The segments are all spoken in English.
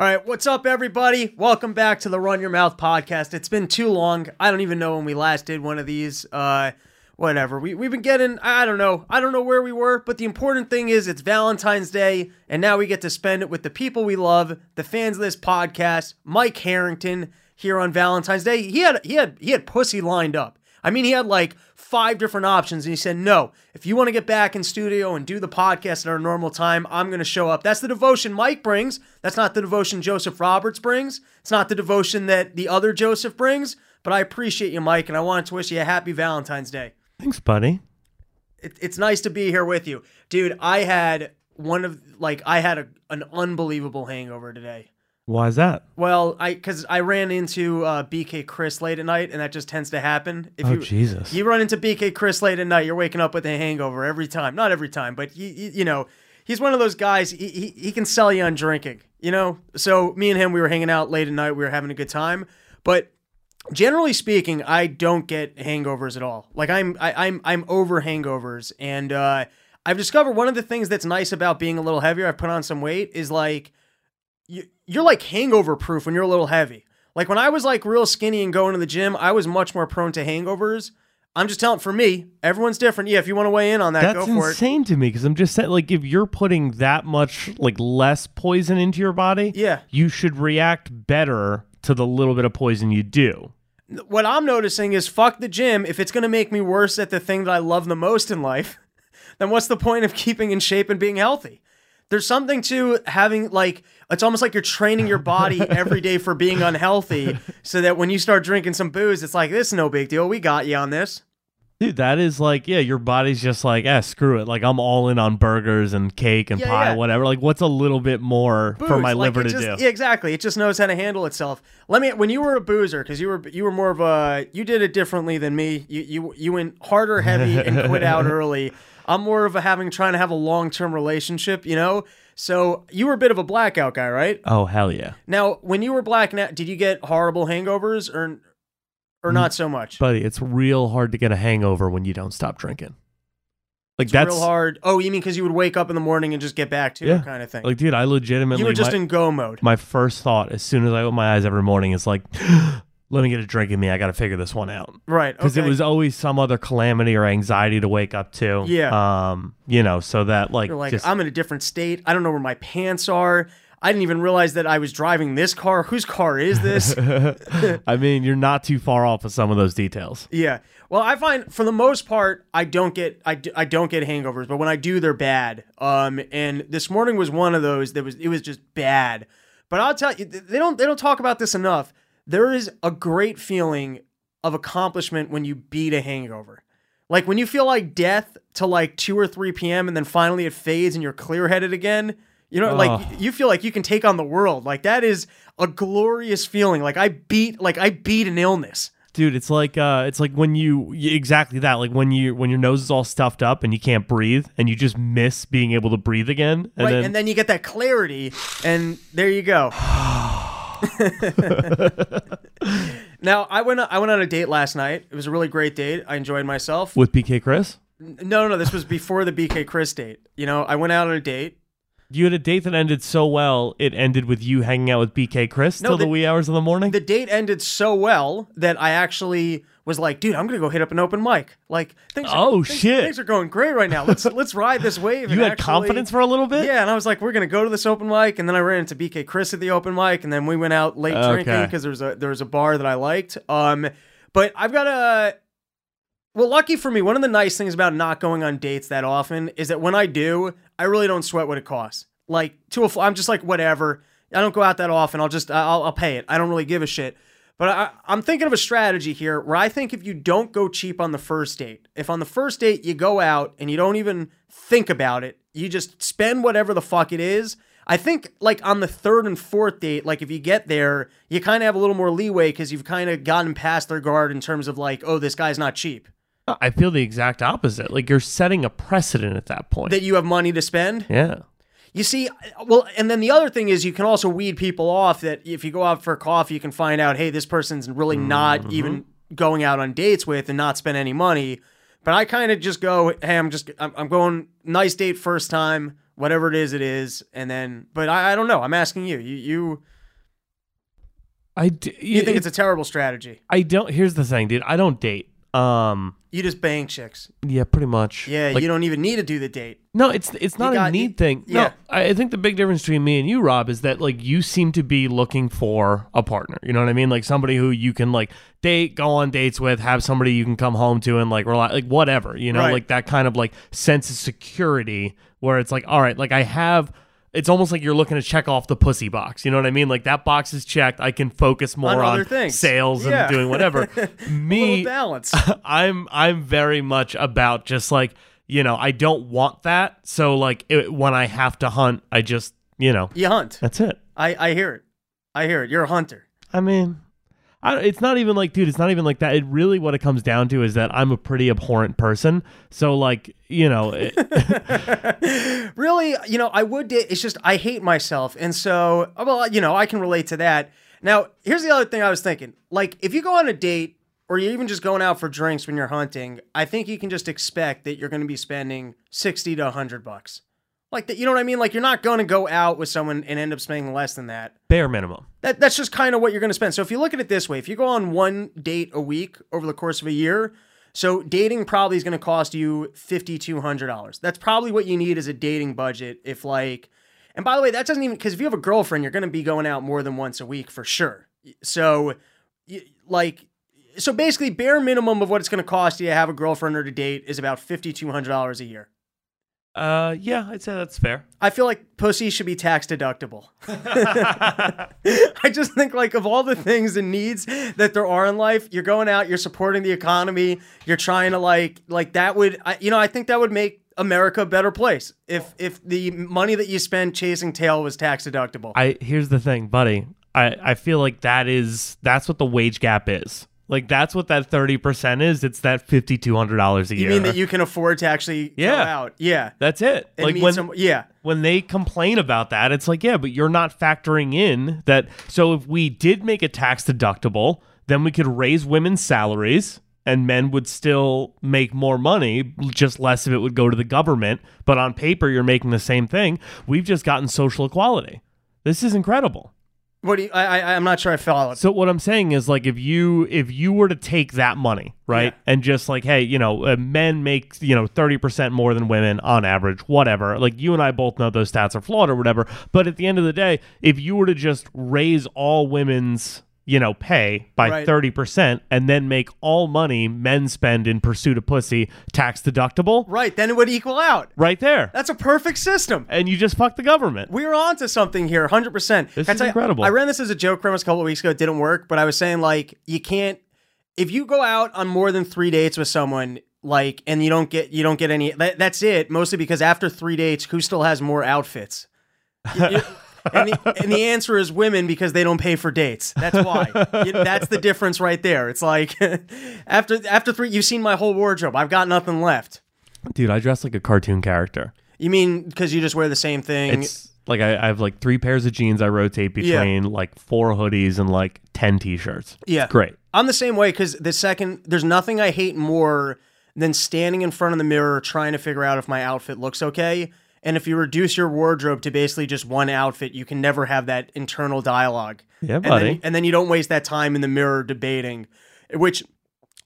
All right, what's up, everybody? Welcome back to the Run Your Mouth podcast. It's been too long. I don't even know when we last did one of these. Uh, whatever. We we've been getting. I don't know. I don't know where we were, but the important thing is it's Valentine's Day, and now we get to spend it with the people we love, the fans of this podcast. Mike Harrington here on Valentine's Day. He had he had he had pussy lined up. I mean, he had like five different options, and he said, "No, if you want to get back in studio and do the podcast at our normal time, I'm going to show up." That's the devotion Mike brings. That's not the devotion Joseph Roberts brings. It's not the devotion that the other Joseph brings. But I appreciate you, Mike, and I wanted to wish you a happy Valentine's Day. Thanks, buddy. It, it's nice to be here with you, dude. I had one of like I had a, an unbelievable hangover today. Why is that? Well, I because I ran into uh, BK Chris late at night, and that just tends to happen. If oh, you Jesus. you run into BK Chris late at night, you're waking up with a hangover every time. Not every time, but you, you, you know, he's one of those guys. He, he he can sell you on drinking. You know, so me and him, we were hanging out late at night. We were having a good time, but generally speaking, I don't get hangovers at all. Like I'm I, I'm I'm over hangovers, and uh, I've discovered one of the things that's nice about being a little heavier. I've put on some weight is like you you're like hangover proof when you're a little heavy. Like when I was like real skinny and going to the gym, I was much more prone to hangovers. I'm just telling for me, everyone's different. Yeah, if you want to weigh in on that, That's go for it. insane to me because I'm just saying, like, if you're putting that much, like, less poison into your body, Yeah. you should react better to the little bit of poison you do. What I'm noticing is fuck the gym. If it's going to make me worse at the thing that I love the most in life, then what's the point of keeping in shape and being healthy? There's something to having like it's almost like you're training your body every day for being unhealthy so that when you start drinking some booze, it's like this is no big deal. We got you on this. Dude, that is like, yeah, your body's just like, eh, screw it. Like, I'm all in on burgers and cake and Yeah, pie, yeah. whatever. Like, what's a little bit more for my like, liver to just- do? Yeah, exactly. It just knows how to handle itself. Let me when you were a boozer because you were you were more of a you did it differently than me. You you you went harder heavy and quit out early. I'm more of a having trying to have a long term relationship. You know. So you were a bit of a blackout guy, right? Oh, hell yeah. Now, when you were blacking out, did you get horrible hangovers or or not mm, so much? Buddy, it's real hard to get a hangover when you don't stop drinking. Like, It's that's real hard. Oh, you mean because you would wake up in the morning and just get back to Yeah. it, kind of thing. like, dude, I legitimately. you were just my- in go mode. my first thought as soon as I open my eyes every morning is like, let me get a drink in me. I got to figure this one out Right. because okay. it was always some other calamity or anxiety to wake up to. Yeah. Um. You know, so that like, You're like, just I'm in a different state. I don't know where my pants are. I didn't even realize that I was driving this car. Whose car is this? I mean, you're not too far off of some of those details. yeah. Well, I find for the most part, I don't get I, d- I don't get hangovers, but when I do, they're bad. Um, and this morning was one of those that was it was just bad. But I'll tell you, they don't they don't talk about this enough. There is a great feeling of accomplishment when you beat a hangover. Like when you feel like death to like 2 or 3 p.m. and then finally it fades and you're clear headed again. You know, like you feel like you can take on the world. Like that is a glorious feeling. Like I beat like I beat an illness. Dude, it's like uh it's like when you exactly that, like when you when your nose is all stuffed up and you can't breathe and you just miss being able to breathe again. And right? then and then you get that clarity and there you go. now, I went I went on a date last night. It was a really great date. I enjoyed myself. with BK Chris, No, no, no, this was before the BK Chris date. You know, I went out on a date. you had a date that ended so well, it ended with you hanging out with BK Chris No, till the, the- wee hours of the morning. The date ended so well that I actually was like, dude, I'm gonna go hit up an open mic. Like, things are, Oh, things, shit. things are going great right now. Let's let's ride this wave. you had actually- confidence for a little bit? Yeah, and I was like, we're gonna go to this open mic, and then I ran into BK Chris at the open mic, and then we went out late Okay. drinking because there was a there was a bar that I liked. Um, but I've got a well, lucky for me, one of the nice things about not going on dates that often is that when I do, I really don't sweat what it costs. Like to a, I'm just like whatever. I don't go out that often. I'll just I'll, I'll pay it. I don't really give a shit. But I, I'm thinking of a strategy here where I think if you don't go cheap on the first date, if on the first date you go out and you don't even think about it, you just spend whatever the fuck it is. I think like on the third and fourth date, like if you get there, you kind of have a little more leeway because you've kind of gotten past their guard in terms of like, oh, this guy's not cheap. I feel the exact opposite. Like you're setting a precedent at that point. That you have money to spend. yeah. You see, well, and then the other thing is you can also weed people off that if you go out for coffee, you can find out, hey, this person's really not mm-hmm. even going out on dates with and not spend any money. But I kind of just go, hey, I'm just, I'm, I'm going nice date first time. whatever it is, it is, and then. But I, I don't know. I'm asking you. You you I d- you think it's a terrible strategy? I don't. Here's the thing, dude. I don't date. Um. You just bang chicks. Yeah, pretty much. Yeah, Like, you don't even need to do the date. No, it's it's not got- a need thing. yeah. No, I I think the big difference between me and you, Rob, is that like you seem to be looking for a partner. You know what I mean? Like somebody who you can like date, go on dates with, have somebody you can come home to, and like rely, like whatever. You know, Right. like that kind of like sense of security where it's like, all right, like I have. It's almost like you're looking to check off the pussy box. You know what I mean? Like that box is checked. I can focus more On on, things. sales Yeah. and doing whatever. Me, balance. I'm I'm very much about just like you know I don't want that. So like it, when I have to hunt, I just you know you hunt. that's it. I I hear it. I hear it. You're a hunter. I mean, I, it's not even like dude. It's not even like that. It really what it comes down to is that I'm a pretty abhorrent person. So like you know it, really, you know, I would. It's just I hate myself, and so well, you know, I can relate to that. Now, here's the other thing I was thinking. Like, if you go on a date, or you're even just going out for drinks when you're hunting, I think you can just expect that you're going to be spending sixty to hundred bucks. Like that, you know what I mean? Like you're not going to go out with someone and end up spending less than that. bare minimum. That that's just kind of what you're going to spend. So if you look at it this way, if you go on one date a week over the course of a year, so dating probably is going to cost you fifty two hundred dollars. That's probably what you need as a dating budget. If like, and by the way, that doesn't even because if you have a girlfriend, you're going to be going out more than once a week for sure. So, like. So basically, bare minimum of what it's going to cost you to have a girlfriend or to date is about fifty two hundred dollars a year. Uh, yeah, I'd say that's fair. I feel like pussy should be tax deductible. I just think like of all the things and needs that there are in life, you're going out, you're supporting the economy, you're trying to like like that would I, you know I think that would make America a better place if if the money that you spend chasing tail was tax deductible. I here's the thing, buddy. I I feel like that is that's what the wage gap is. Like that's what that thirty percent is. It's that fifty two hundred dollars a you year. You mean that you can afford to actually go Yeah. out? Yeah. That's it. Like when some, yeah. when they complain about that, it's like, yeah, but you're not factoring in that. So if we did make it tax deductible, then we could raise women's salaries and men would still make more money, just less of it would go to the government. But on paper, you're making the same thing. We've just gotten social equality. This is incredible. What do you, I, I I'm not sure I followed. So what I'm saying is like if you if you were to take that money, right? Yeah. And just like hey, you know, uh, men make, you know, 30% more than women on average, whatever. Like you and I both know those stats are flawed or whatever, but at the end of the day, if you were to just raise all women's you know, pay by Right. 30% and then make all money men spend in pursuit of pussy tax deductible Right, then it would equal out. right there. That's a perfect system. And you just fuck the government. We're on to something here, 100%. This Can I is incredible. I ran this as a joke premise a couple of weeks ago. It didn't work, but I was saying, like, you can't, if you go out on more than three dates with someone, like, and you don't get, you don't get any, that, that's it. Mostly because after three dates, who still has more outfits? You- you- and, the, and the answer is women because they don't pay for dates. That's why. That's the difference right there. It's like after after three, you've seen my whole wardrobe. I've got nothing left. Dude, I dress like a cartoon character. You mean because you just wear the same thing? It's like I, I have like three pairs of jeans I rotate Yeah. between like four hoodies and like 10 t-shirts. Yeah. Great. I'm the same way because the second there's nothing I hate more than standing in front of the mirror trying to figure out if my outfit looks okay. And if you reduce your wardrobe to basically just one outfit, you can never have that internal dialogue. Yeah, And buddy. then, and then you don't waste that time in the mirror debating, which.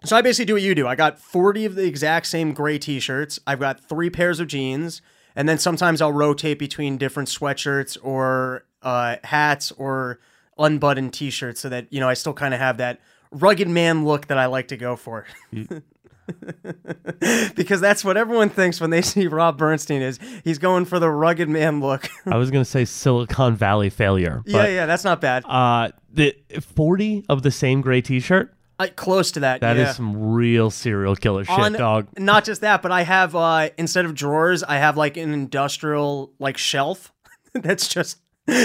So I basically do what you do. I got 40 of the exact same gray t-shirts. I've got three pairs of jeans, and then sometimes I'll rotate between different sweatshirts or uh, hats or unbuttoned t-shirts so that you know I still kind of have that rugged man look that I like to go for. because that's what everyone thinks when they see Rob Bernstein is he's going for the rugged man look. I was going to say Silicon Valley failure. yeah, But, yeah, that's not bad. Uh, the 40 of the same gray t-shirt, Uh, close to that. That is yeah. some real serial killer shit, On- dog. Not just that, but I have uh instead of drawers, I have like an industrial like shelf that's just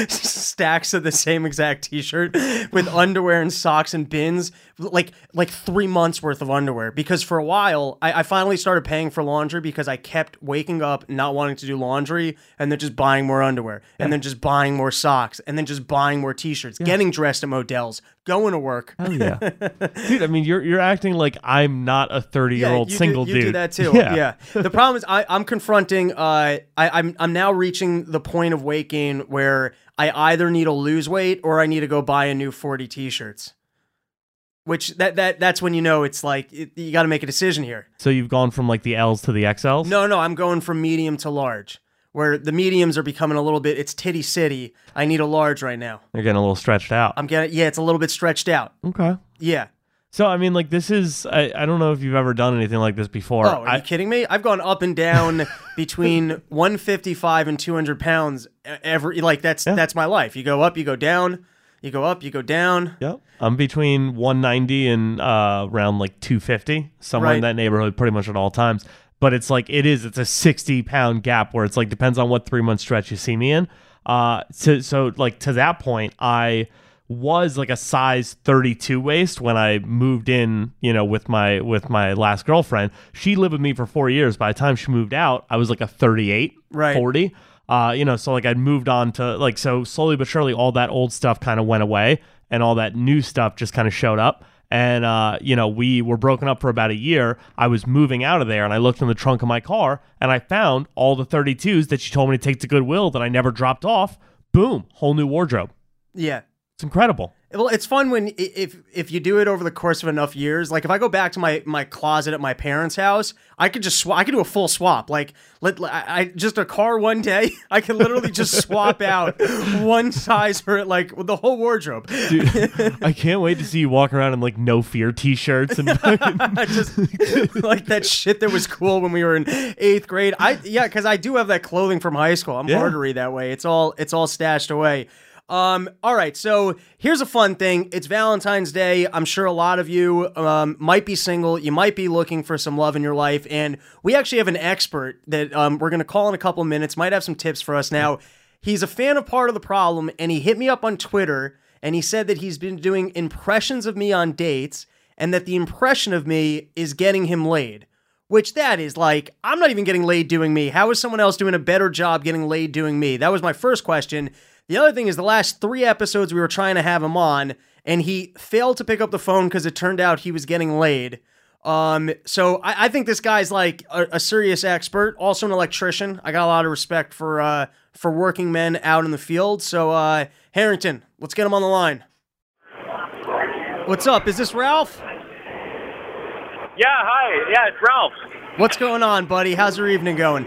stacks of the same exact t-shirt with underwear and socks and bins like like three months worth of underwear because for a while I, I finally started paying for laundry because I kept waking up not wanting to do laundry and then just buying more underwear and then just buying more socks and then just buying more t-shirts, getting dressed at Modell's, going to work. Hell yeah, dude. I mean, you're you're acting like I'm not a 30 year old single do, you dude. do that too. Yeah. Yeah. The problem is I, I'm confronting. Uh, I, I'm I'm now reaching the point of weight gain where I either need to lose weight or I need to go buy a new 40 t-shirts. Which that that that's when you know it's like it, you got to make a decision here. So you've gone from like the L's to the XLs. No, no, I'm going from medium to large. Where the mediums are becoming a little bit. It's titty city. I need a large right now. you're getting a little stretched out. I'm getting yeah. It's a little bit stretched out. okay. Yeah. So I mean, like this is I, I don't know if you've ever done anything like this before. Oh, are I, you kidding me? I've gone up and down between 155 and 200 pounds every like that's that's my life. You go up, you go down, you go up, you go down. Yep. I'm between 190 and uh, around like 250, somewhere in that neighborhood, pretty much at all times. But it's like it is. It's a 60 pound gap where it's like depends on what three month stretch you see me in. Uh, so so like to that point, I was like a size 32 waist when I moved in, you know, with my with my last girlfriend. She lived with me for four years. By the time she moved out, I was like a 38, Right. 40. Uh, you know, so like I'd moved on to like so slowly but surely all that old stuff kind of went away and all that new stuff just kind of showed up. And uh, you know, we were broken up for about a year. I was moving out of there and I looked in the trunk of my car and I found all the 32s that she told me to take to Goodwill that I never dropped off. Boom, whole new wardrobe. Yeah. It's incredible. Well, it's fun when if if you do it over the course of enough years. Like if I go back to my my closet at my parents' house, I could just. I could do a full swap. Like let I I- just a car one day. I could literally just swap out one size for it, like the whole wardrobe. Dude, I can't wait to see you walk around in like no fear t-shirts and just like that shit that was cool when we were in eighth grade. I yeah, because I do have that clothing from high school. I'm Yeah. hardery that way. It's all it's all stashed away. Um, all right, so here's a fun thing. It's Valentine's Day. I'm sure a lot of you um, might be single. You might be looking for some love in your life, and we actually have an expert that um, we're going to call in a couple of minutes. Might have some tips for us now. He's a fan of part of the problem, and he hit me up on Twitter, and he said that he's been doing impressions of me on dates, and that the impression of me is getting him laid. Which that is like, I'm not even getting laid doing me. How is someone else doing a better job getting laid doing me? That was my first question. The other thing is the last three episodes we were trying to have him on, and he failed to pick up the phone because it turned out he was getting laid. Um, so I, I think this guy's like a, a serious expert, also an electrician. I got a lot of respect for uh for working men out in the field. So uh Harrington, let's get him on the line. What's up? Is this Ralph? Yeah, hi. Yeah, it's Ralph. What's going on, buddy? How's your evening going?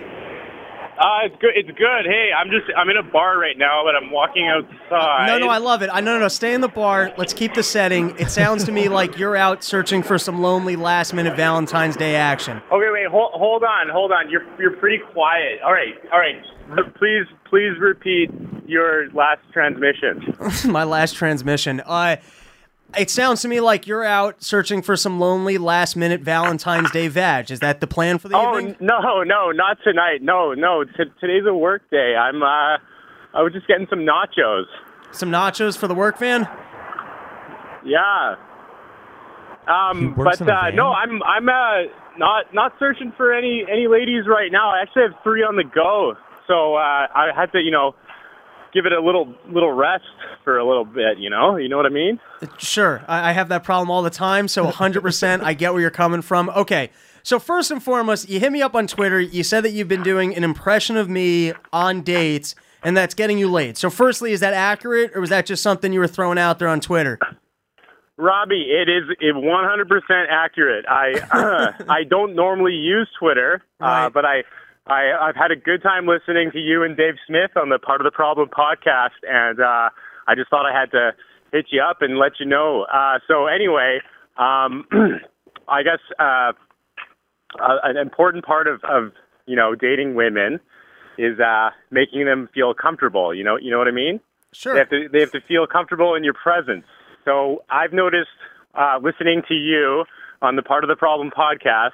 Uh, it's good. It's good. Hey, I'm just I'm in a bar right now, but I'm walking outside. No, no, I love it. I no, no, no. Stay in the bar. Let's keep the setting. It sounds to me like you're out searching for some lonely last minute Valentine's Day action. Okay, wait. Hold, hold on. Hold on. You're you're pretty quiet. All right. All right. Please please repeat your last transmission. My last transmission. Uh, it sounds to me like you're out searching for some lonely last minute Valentine's Day vag. Is that the plan for the Oh evening? no, no, not tonight. No, no. T- today's a work day. I'm uh, I was just getting some nachos. Some nachos for the work van? Yeah. Um, but uh, no, I'm I'm uh, not not searching for any any ladies right now. I actually have three on the go, so uh, I had to you know give it a little little rest for a little bit. You know, you know what I mean? Sure. I, have that problem all the time. So 100%, I get where you're coming from. Okay. So, first and foremost, you hit me up on Twitter. You said that you've been doing an impression of me on dates, and that's getting you laid. So, firstly, is that accurate, or was that just something you were throwing out there on Twitter? Robbie, it is 100% accurate. I I don't normally use Twitter, Right. uh, but I, I I've had a good time listening to you and Dave Smith on the Part of the Problem podcast, and uh, I just thought I had to hit you up and let you know. Uh, so anyway, um, I guess uh, uh, an important part of, of you know dating women is uh, making them feel comfortable. You know, you know what I mean? Sure. They have to they have to feel comfortable in your presence. So I've noticed uh, listening to you on the Part of the Problem podcast.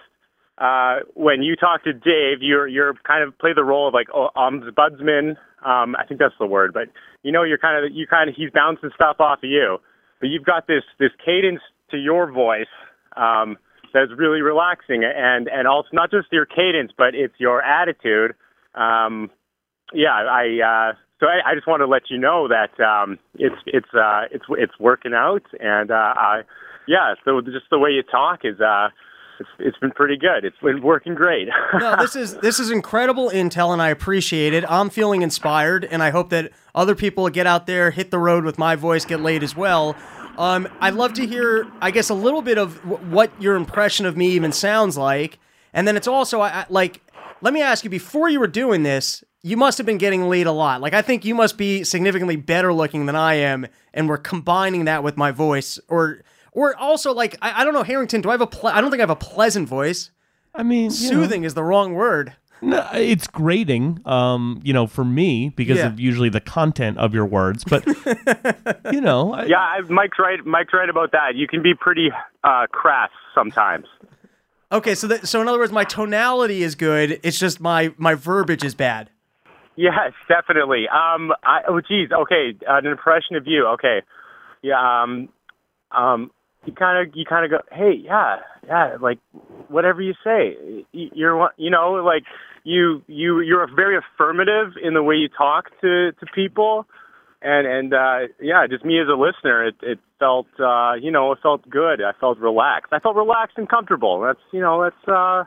Uh, when you talk to Dave, you're you're kind of play the role of like ombudsman. Um, I think that's the word, but you know you're kind of you kind of he's bouncing stuff off of you. But you've got this this cadence to your voice um, that's really relaxing, and and also not just your cadence, but it's your attitude. Um, yeah, I. Uh, so I, I just want to let you know that um, it's it's uh, it's it's working out, and uh, I, yeah. So just the way you talk is uh, it's, been pretty good. It's been working great. no, this is this is incredible intel, and I appreciate it. I'm feeling inspired, and I hope that other people get out there, hit the road with my voice, get laid as well. Um, I'd love to hear, I guess, a little bit of w- what your impression of me even sounds like, and then it's also I, I, like, let me ask you: before you were doing this, you must have been getting laid a lot. Like, I think you must be significantly better looking than I am, and we're combining that with my voice, or, or also like, I, I don't know, Harrington. Do I have a? Ple- I don't think I have a pleasant voice. I mean, you know, Soothing is the wrong word. no, it's grating, um, you know, for me because Yeah. of usually the content of your words. But you know, I, yeah, I, Mike's right. Mike's right about that. You can be pretty uh, crass sometimes. Okay, so that, so in other words, my tonality is good. It's just my my verbiage is bad. Yes, definitely. Um, I, oh, geez. Okay, uh, an impression of you. Okay, yeah. Um, um, you kind of, you kind of go, hey, yeah, yeah, like whatever you say. You're, you know, like you, you, you're very affirmative in the way you talk to to people, and and uh, yeah, just me as a listener, it it felt, uh, you know, it felt good. I felt relaxed. I felt relaxed and comfortable. That's, you know, that's. uh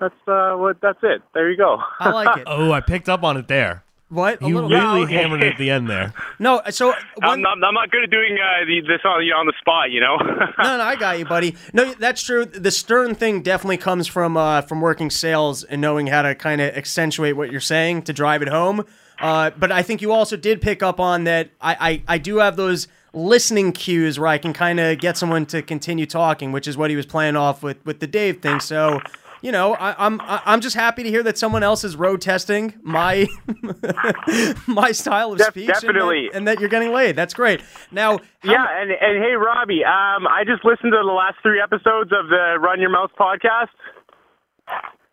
that's uh what that's it. There you go. I like it. oh, I picked up on it there. What? A You little really okay. hammered it at the end there. No, so I'm not, I'm not good at doing uh, the, this on you know, on the spot, you know. no, no, I got you, buddy. No, that's true. The stern thing definitely comes from uh, from working sales and knowing how to kind of accentuate what you're saying to drive it home. Uh, but I think you also did pick up on that. I I, I do have those listening cues where I can kind of get someone to continue talking, which is what he was playing off with with the Dave thing. So. You know, I, I'm I- I'm just happy to hear that someone else is road testing my my style of Def- speech, and that- and that, you're getting laid. That's great. Now, how- yeah, and and hey, Robbie, um, I just listened to the last three episodes of the Run Your Mouth podcast,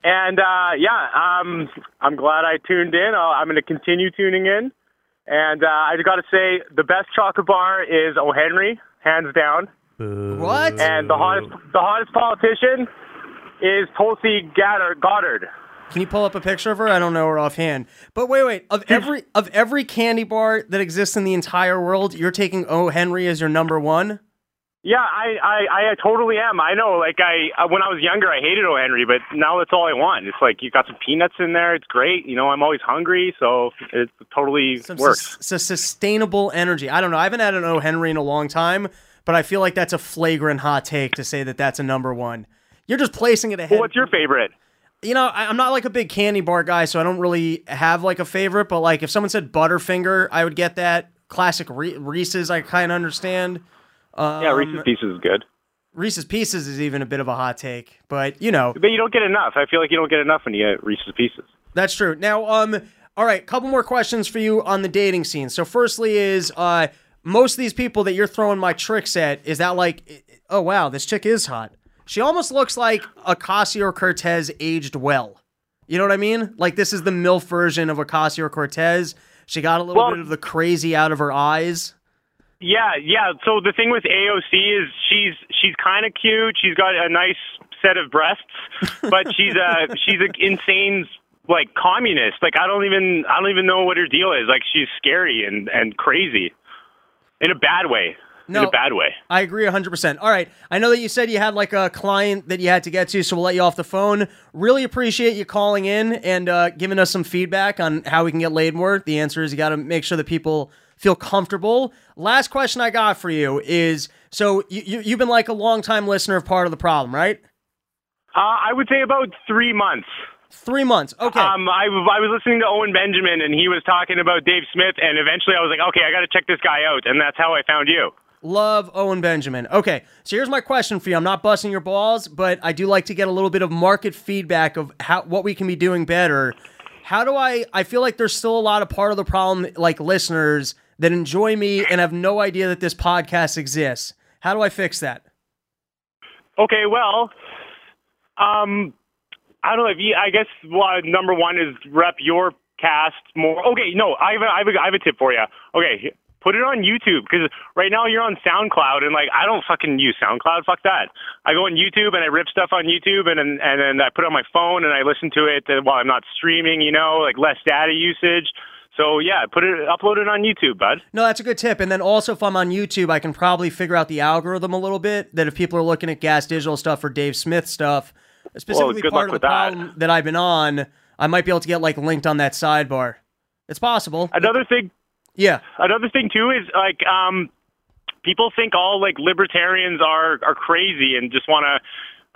and uh, yeah, um, I'm glad I tuned in. I'll, I'm going to continue tuning in, and uh, I just got to say, the best chocolate bar is O. Henry, hands down, what? and the hottest the hottest politician is Tulsi. Gabbard. Can you pull up a picture of her? I don't know her offhand. But wait, wait. Of every of every candy bar that exists in the entire world, you're taking O. Henry as your number one. Yeah, I, I, I totally am. I know. Like I, uh, when I was younger, I hated O. Henry, but now that's all I want. It's like you got some peanuts in there. It's great. You know, I'm always hungry, so it totally Some works. sus- sustainable energy. I don't know. I haven't had an O. Henry in a long time, but I feel like that's a flagrant hot take to say that that's a number one. You're just placing it ahead. Well, what's your favorite? you know, I, I'm not like a big candy bar guy, so I don't really have like a favorite. But like, if someone said Butterfinger, I would get that. Classic Re- Reese's, I kind of understand. Um, Yeah, Reese's Pieces is good, Reese's Pieces is even a bit of a hot take, but you know but you don't get enough. I feel like you don't get enough when you get Reese's Pieces. that's true. Now, um, all right, couple more questions for you on the dating scene. So, firstly, is uh, most of these people that you're throwing my tricks at is that like, oh wow, this chick is hot. She almost looks like Ocasio Cortez aged well. You know what I mean? Like this is the MILF version of Ocasio Cortez. She got a little Well- bit of the crazy out of her eyes. Yeah, yeah. So the thing with AOC is she's she's kind of cute. She's got a nice set of breasts, but she's a she's an insane like communist. Like I don't even I don't even know what her deal is. Like she's scary and and crazy in a bad way. In a bad way. I agree 100%. All right. I know that you said you had like a client that you had to get to, so we'll let you off the phone. Really appreciate you calling in and uh, giving us some feedback on how we can get laid more. The answer is you got to make sure that people feel comfortable. Last question I got for you is so you, you, you've been like a long time listener of Part of the Problem, right? Uh, I would say about three months. Three months. Okay. Um, I, I was listening to Owen Benjamin, and he was talking about Dave Smith, and eventually I was like, okay, I got to check this guy out, and that's how I found you. Love Owen Benjamin. Okay, so here's my question for you. I'm not busting your balls, but I do like to get a little bit of market feedback of how what we can be doing better. How do I? I feel like there's still a lot of part of the problem, like listeners that enjoy me and have no idea that this podcast exists. How do I fix that? Okay, well, um, I don't know if you, I guess well, number one is rep your cast more. Okay, no, I have a, I have a, I have a tip for you. Okay, put it on YouTube because right now you're on SoundCloud and like I don't fucking use SoundCloud. Fuck that. I go on YouTube and I rip stuff on YouTube and and, and then I put it on my phone and I listen to it while I'm not streaming. You know, like less data usage. So yeah, put it, upload it on YouTube, bud. No, that's a good tip. And then also, if I'm on YouTube, I can probably figure out the algorithm a little bit. That if people are looking at Gas Digital stuff or Dave Smith stuff, specifically good part of the that. problem that. I've been on, I might be able to get like linked on that sidebar. It's possible. Another thing, Yeah. another thing too is like um, people think all like libertarians are are crazy and just want to,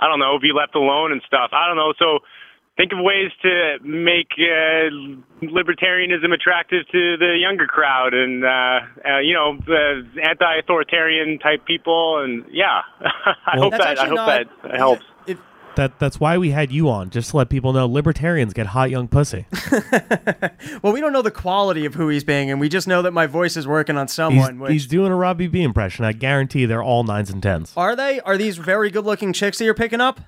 I don't know, be left alone and stuff. I don't know. So think of ways to make uh, libertarianism attractive to the younger crowd and uh, uh, you know the anti-authoritarian type people and yeah i Well- hope that i hope not- that helps That that's why we had you on, just to let people know libertarians get hot young pussy. well, we don't know the quality of who he's being, and we just know that my voice is working on He's, someone. which, he's doing a Robbie B impression. I guarantee they're all nines and tens. are they? Are these very good-looking chicks that you're picking up?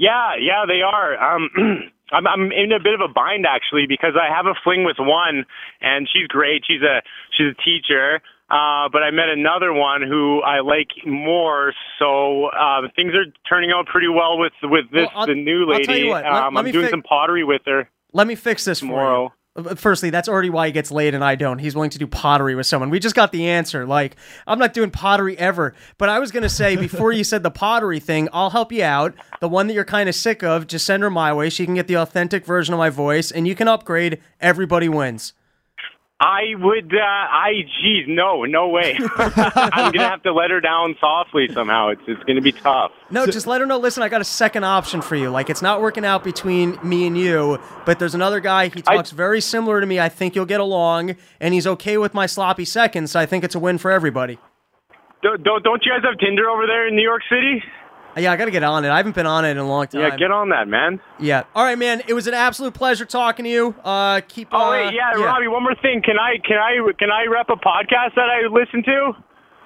yeah yeah they are um I'm, I'm in a bit of a bind actually because I have a fling with one, and she's great. She's a she's a teacher, uh, but I met another one who I like more. So uh, things are turning out pretty well with with this Well, the new I'll lady. tell you what, let- um, let I'm doing fi- some pottery with her. Let me fix this Tomorrow. for you. Uh, Firstly, that's already why he gets laid and I don't. He's willing to do pottery with someone. We just got the answer. Like, I'm not doing pottery ever. But I was going to say, before you said the pottery thing, I'll help you out. The one that you're kind of sick of, just send her my way. She can get the authentic version of my voice and you can upgrade. Everybody wins. I would. Uh, I. Geez, no, no way. I'm gonna have to let her down softly somehow. It's it's gonna be tough. No, just let her know. Listen, I got a second option for you. Like, it's not working out between me and you, but there's another guy. He I- talks very similar to me. I think you'll get along, and he's okay with my sloppy seconds. So I think it's a win for everybody. Don't don't, don't you guys have Tinder over there in New York City? Yeah, I got to get on it. I haven't been on it in a long time. Yeah, get on that, man. Yeah. All right, man. It was an absolute pleasure talking to you. Uh, keep. Oh uh, wait, yeah, Robbie. One more thing. Can I can I can I rep a podcast that I listen to?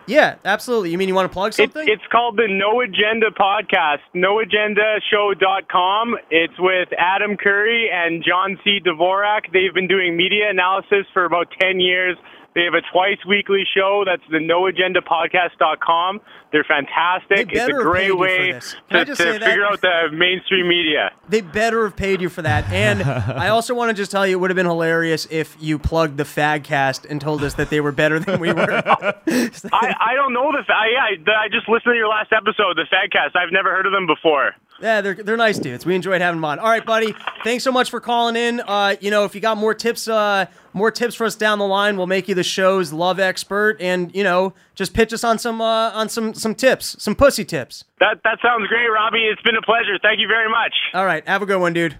Yeah, absolutely. You mean you want to plug It, something? it's called the No Agenda Podcast. NoAgendaShow.com. It's with Adam Curry and John C. Dvorak. They've been doing media analysis for about 10 years. They have a twice weekly show. That's the NoAgendaPodcast.com. They're fantastic. They It's a better have paid great way this. Can I to, to that? figure out the mainstream media. they better have paid you for that. And I also want to just tell you, it would have been hilarious if you plugged the Fagcast and told us that they were better than we were. I, I don't know the. I, I, I just listened to your last episode, the Fadcast. I've never heard of them before. Yeah, they're they're nice dudes. We enjoyed having them on. All right, buddy. Thanks so much for calling in. Uh, you know, if you got more tips, uh, more tips for us down the line, we'll make you the show's love expert, and you know, just pitch us on some uh, on some some tips, some pussy tips. That that sounds great, Robbie. It's been a pleasure. Thank you very much. All right, have a good one, dude.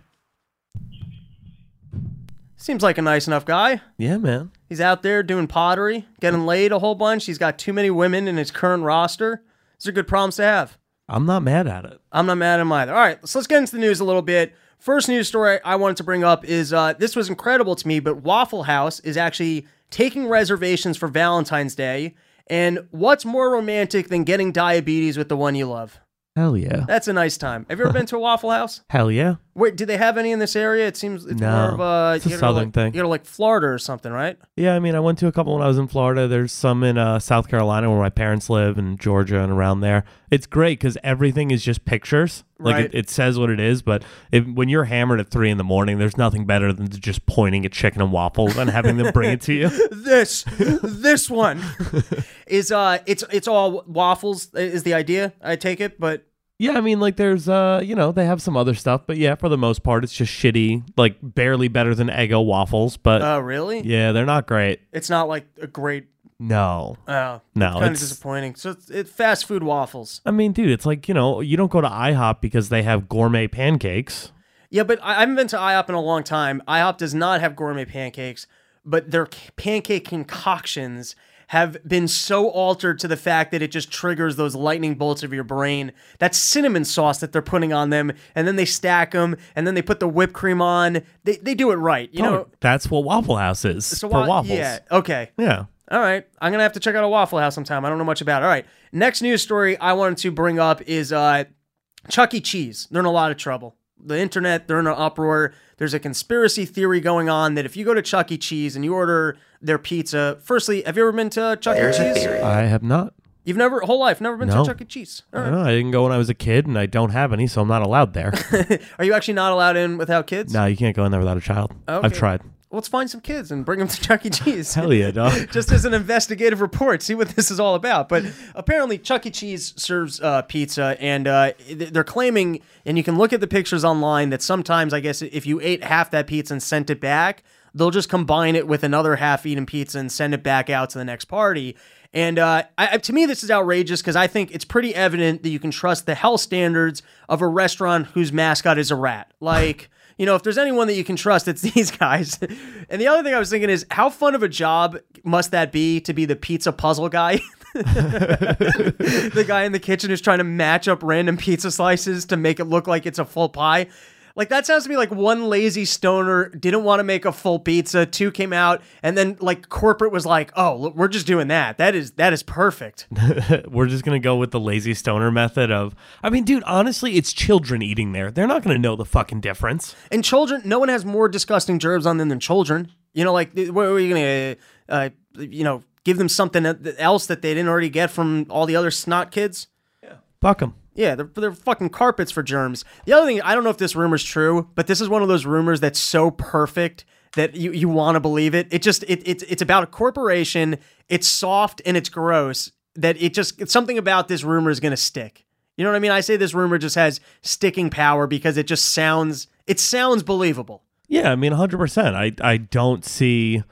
Seems like a nice enough guy. Yeah, man. He's out there doing pottery, getting laid a whole bunch. He's got too many women in his current roster. These are good problems to have. I'm not mad at it. I'm not mad at him either. All right, so let's get into the news a little bit. First news story I wanted to bring up is uh, this was incredible to me, but Waffle House is actually taking reservations for Valentine's Day. And what's more romantic than getting diabetes with the one you love? Hell yeah. That's a nice time. Have you ever been to a Waffle House? Hell yeah. Wait, do they have any in this area? It seems it's No, more of a, it's a southern like, thing. You gotta like Florida or something, right? Yeah, I mean, I went to a couple when I was in Florida. There's some in uh, South Carolina where my parents live, and Georgia and around there. It's great because everything is just pictures. Like Right. it, it says what it is, but if, when you're hammered at three in the morning, there's nothing better than just pointing at chicken and waffles and having them bring it to you. this this one is uh it's it's all waffles is the idea i take it but Yeah, I mean, like there's, uh, you know, they have some other stuff, but yeah, for the most part, it's just shitty, like barely better than Eggo waffles. But oh really yeah, they're not great. it's not like a great No, oh no, kind of it's. disappointing so it's, it's fast food waffles I mean, dude, it's like you know, you don't go to IHOP because they have gourmet pancakes. yeah but I, I haven't been to ihop in a long time ihop does not have gourmet pancakes but their c- pancake concoctions have been so altered to the fact that it just triggers those lightning bolts of your brain. That cinnamon sauce that they're putting on them, and then they stack them, and then they put the whipped cream on. They, they do it right, you know. Oh, that's what Waffle House is So for wa- waffles. Yeah. Okay. Yeah. All right. I'm gonna have to check out a Waffle House sometime. I don't know much about. it. All right. Next news story I wanted to bring up is uh, Chuck E. Cheese. They're in a lot of trouble. The internet, they're in an uproar. There's a conspiracy theory going on that if you go to Chuck E. Cheese and you order their pizza. Firstly, have you ever been to Chuck E. Cheese? I have not. You've never whole life never been No. to Chuck E. Cheese. All I, right. don't know, I didn't go when I was a kid, and I don't have any, so I'm not allowed there. Are you actually not allowed in without kids? no, you can't go in there without a child. Okay. I've tried. Let's find some kids and bring them to Chuck E. Cheese. Hell yeah, dog. just as an investigative report, see what this is all about. But apparently, Chuck E. Cheese serves uh, pizza, and uh, th- they're claiming, and you can look at the pictures online, that sometimes, I guess, if you ate half that pizza and sent it back, they'll just combine it with another half-eaten pizza and send it back out to the next party. And uh, I, to me, this is outrageous because I think it's pretty evident that you can trust the health standards of a restaurant whose mascot is a rat. Like. You know, if there's anyone that you can trust, it's these guys. And the other thing I was thinking is, how fun of a job must that be to be the pizza puzzle guy? the guy in the kitchen who's trying to match up random pizza slices to make it look like it's a full pie. Like that sounds to me like one lazy stoner didn't want to make a full pizza. Two came out, and then like corporate was like, "Oh, look, we're just doing that. That is that is perfect." We're just gonna go with the lazy stoner method of. I mean, dude, honestly, it's children eating there. They're not gonna know the fucking difference. And children, no one has more disgusting germs on them than children. You know, like what are you gonna, uh, you know, give them something else that they didn't already get from all the other snot kids? Yeah. Fuck them. Yeah, they're, they're fucking carpets for germs. The other thing, I don't know if this rumor's true, but this is one of those rumors that's so perfect that you, you want to believe it. It just it, it's it's about a corporation. It's soft and it's gross. That it just something about this rumor is gonna stick. You know what I mean? I say this rumor just has sticking power because it just sounds it sounds believable. Yeah, I mean, 100%. I, I don't see,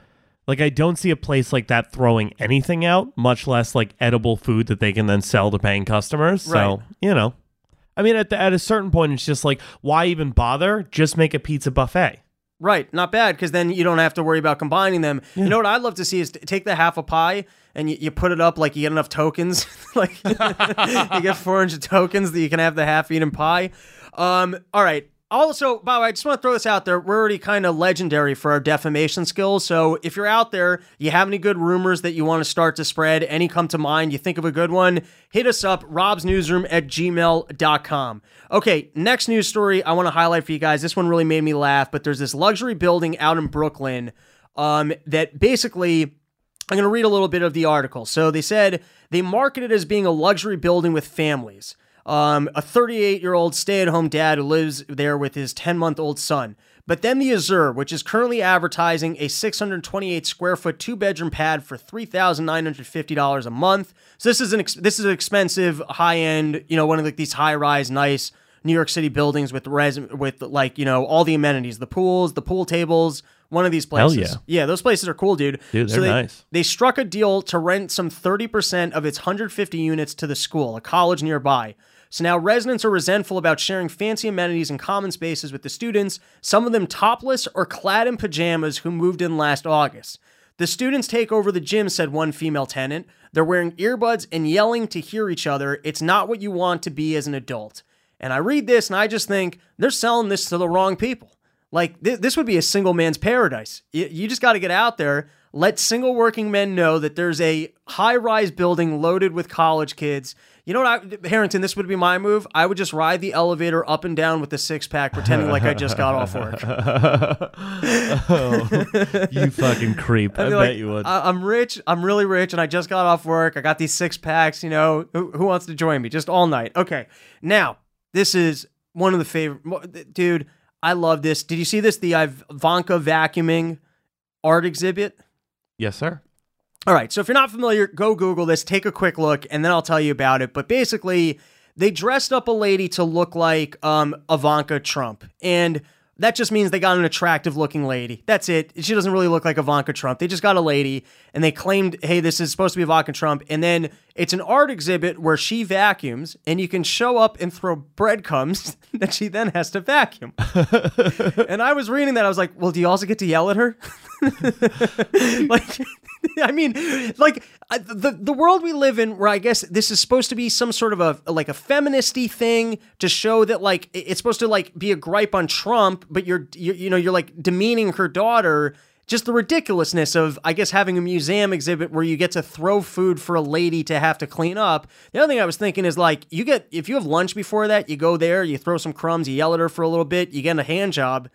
like, I don't see a place like that throwing anything out, much less like edible food that they can then sell to paying customers. Right. So, you know, I mean, at, the, at a certain point, it's just like, why even bother? Just make a pizza buffet. Right, not bad because then you don't have to worry about combining them. You know what I'd love to see is take the half a pie and you, you put it up like you get enough tokens, like you get 400 tokens that you can have the half eaten pie. Um, all right. Also, by the way, I just want to throw this out there. We're already kind of legendary for our defamation skills. So if you're out there, you have any good rumors that you want to start to spread, any come to mind, you think of a good one, hit us up, robsnewsroom at gmail.com. Okay, next news story I want to highlight for you guys. This one really made me laugh, but there's this luxury building out in Brooklyn um, that basically I'm going to read a little bit of the article. So they said they market it as being a luxury building with families. Um, a 38 year old stay at home dad who lives there with his 10 month old son. But then the Azure, which is currently advertising a 628 square foot two bedroom pad for $3,950 a month. So this is an ex- this is an expensive, high end, you know, one of like these high rise, nice New York City buildings with res with like you know all the amenities, the pools, the pool tables. One of these places, Hell yeah. Yeah, those places are cool, dude. Dude, they're they, nice. They struck a deal to rent some 30% of its 150 units to the school, a college nearby. So now residents are resentful about sharing fancy amenities and common spaces with the students, some of them topless or clad in pajamas who moved in last August. The students take over the gym, said one female tenant. They're wearing earbuds and yelling to hear each other. It's not what you want to be as an adult. And I read this and I just think they're selling this to the wrong people. Like th- this would be a single man's paradise. Y- you just got to get out there, let single working men know that there's a high rise building loaded with college kids. You know what, I, Harrington? This would be my move. I would just ride the elevator up and down with the six pack, pretending like I just got off work. Oh, you fucking creep. I bet be like, you would. I- I'm rich. I'm really rich, and I just got off work. I got these six packs. You know, who, who wants to join me? Just all night. Okay. Now, this is one of the favorite. Dude, I love this. Did you see this? The Ivanka vacuuming art exhibit. yes, sir. All right. So if you're not familiar, go Google this, take a quick look, and then I'll tell you about it. But basically, they dressed up a lady to look like um, Ivanka Trump. And that just means they got an attractive looking lady. That's it. She doesn't really look like Ivanka Trump. They just got a lady and they claimed, hey, this is supposed to be Ivanka Trump. And then it's an art exhibit where she vacuums and you can show up and throw breadcrumbs that she then has to vacuum. and I was reading that. I was like, well, do you also get to yell at her? like, I mean, like I- the the world we live in, where I guess this is supposed to be some sort of a like a feministy thing to show that like it's supposed to like be a gripe on Trump, but you're you you know you're like demeaning her daughter. Just the ridiculousness of, I guess, having a museum exhibit where you get to throw food for a lady to have to clean up. The other thing I was thinking is like, you get, if you have lunch before that, you go there, you throw some crumbs, you yell at her for a little bit, you get a hand job.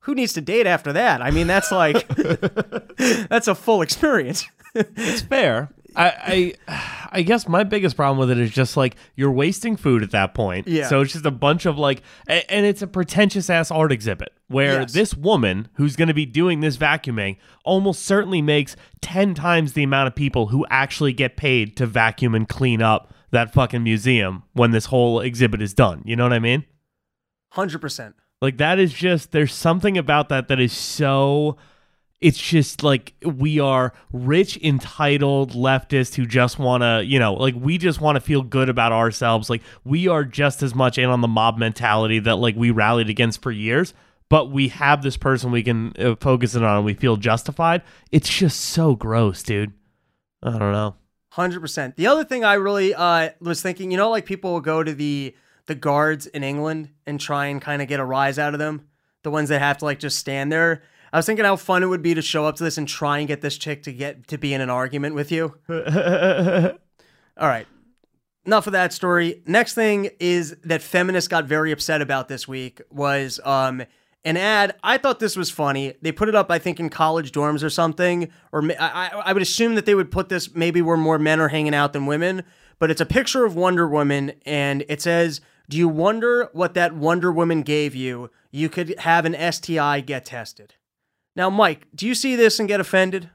who needs to date after that? I mean, that's like that's a full experience. It's fair. I, I I guess my biggest problem with it is just like you're wasting food at that point. Yeah. So it's just a bunch of like, a- and it's a pretentious ass art exhibit where Yes. this woman who's going to be doing this vacuuming almost certainly makes ten times the amount of people who actually get paid to vacuum and clean up that fucking museum when this whole exhibit is done. You know what I mean? Hundred percent. Like that is just there's something about that that is so it's just like we are rich entitled leftists who just want to, you know, like we just want to feel good about ourselves. Like we are just as much in on the mob mentality that like we rallied against for years, but we have this person we can uh, focus in on and we feel justified. It's just so gross, dude. I don't know. Hundred percent. The other thing I really uh, was thinking, you know, like people will go to the the guards in England and try and kind of get a rise out of them, the ones that have to like just stand there. I was thinking how fun it would be to show up to this and try and get this chick to get to be in an argument with you. All right. Enough of that story. Next thing is that feminists got very upset about this week was um an ad. I thought this was funny. They put it up, I think, in college dorms or something. Or I, I I would assume that they would put this maybe where more men are hanging out than women. But it's a picture of Wonder Woman, and it says, "Do you wonder what that Wonder Woman gave you? You could have an STI get tested." Now, Mike, do you see this and get offended?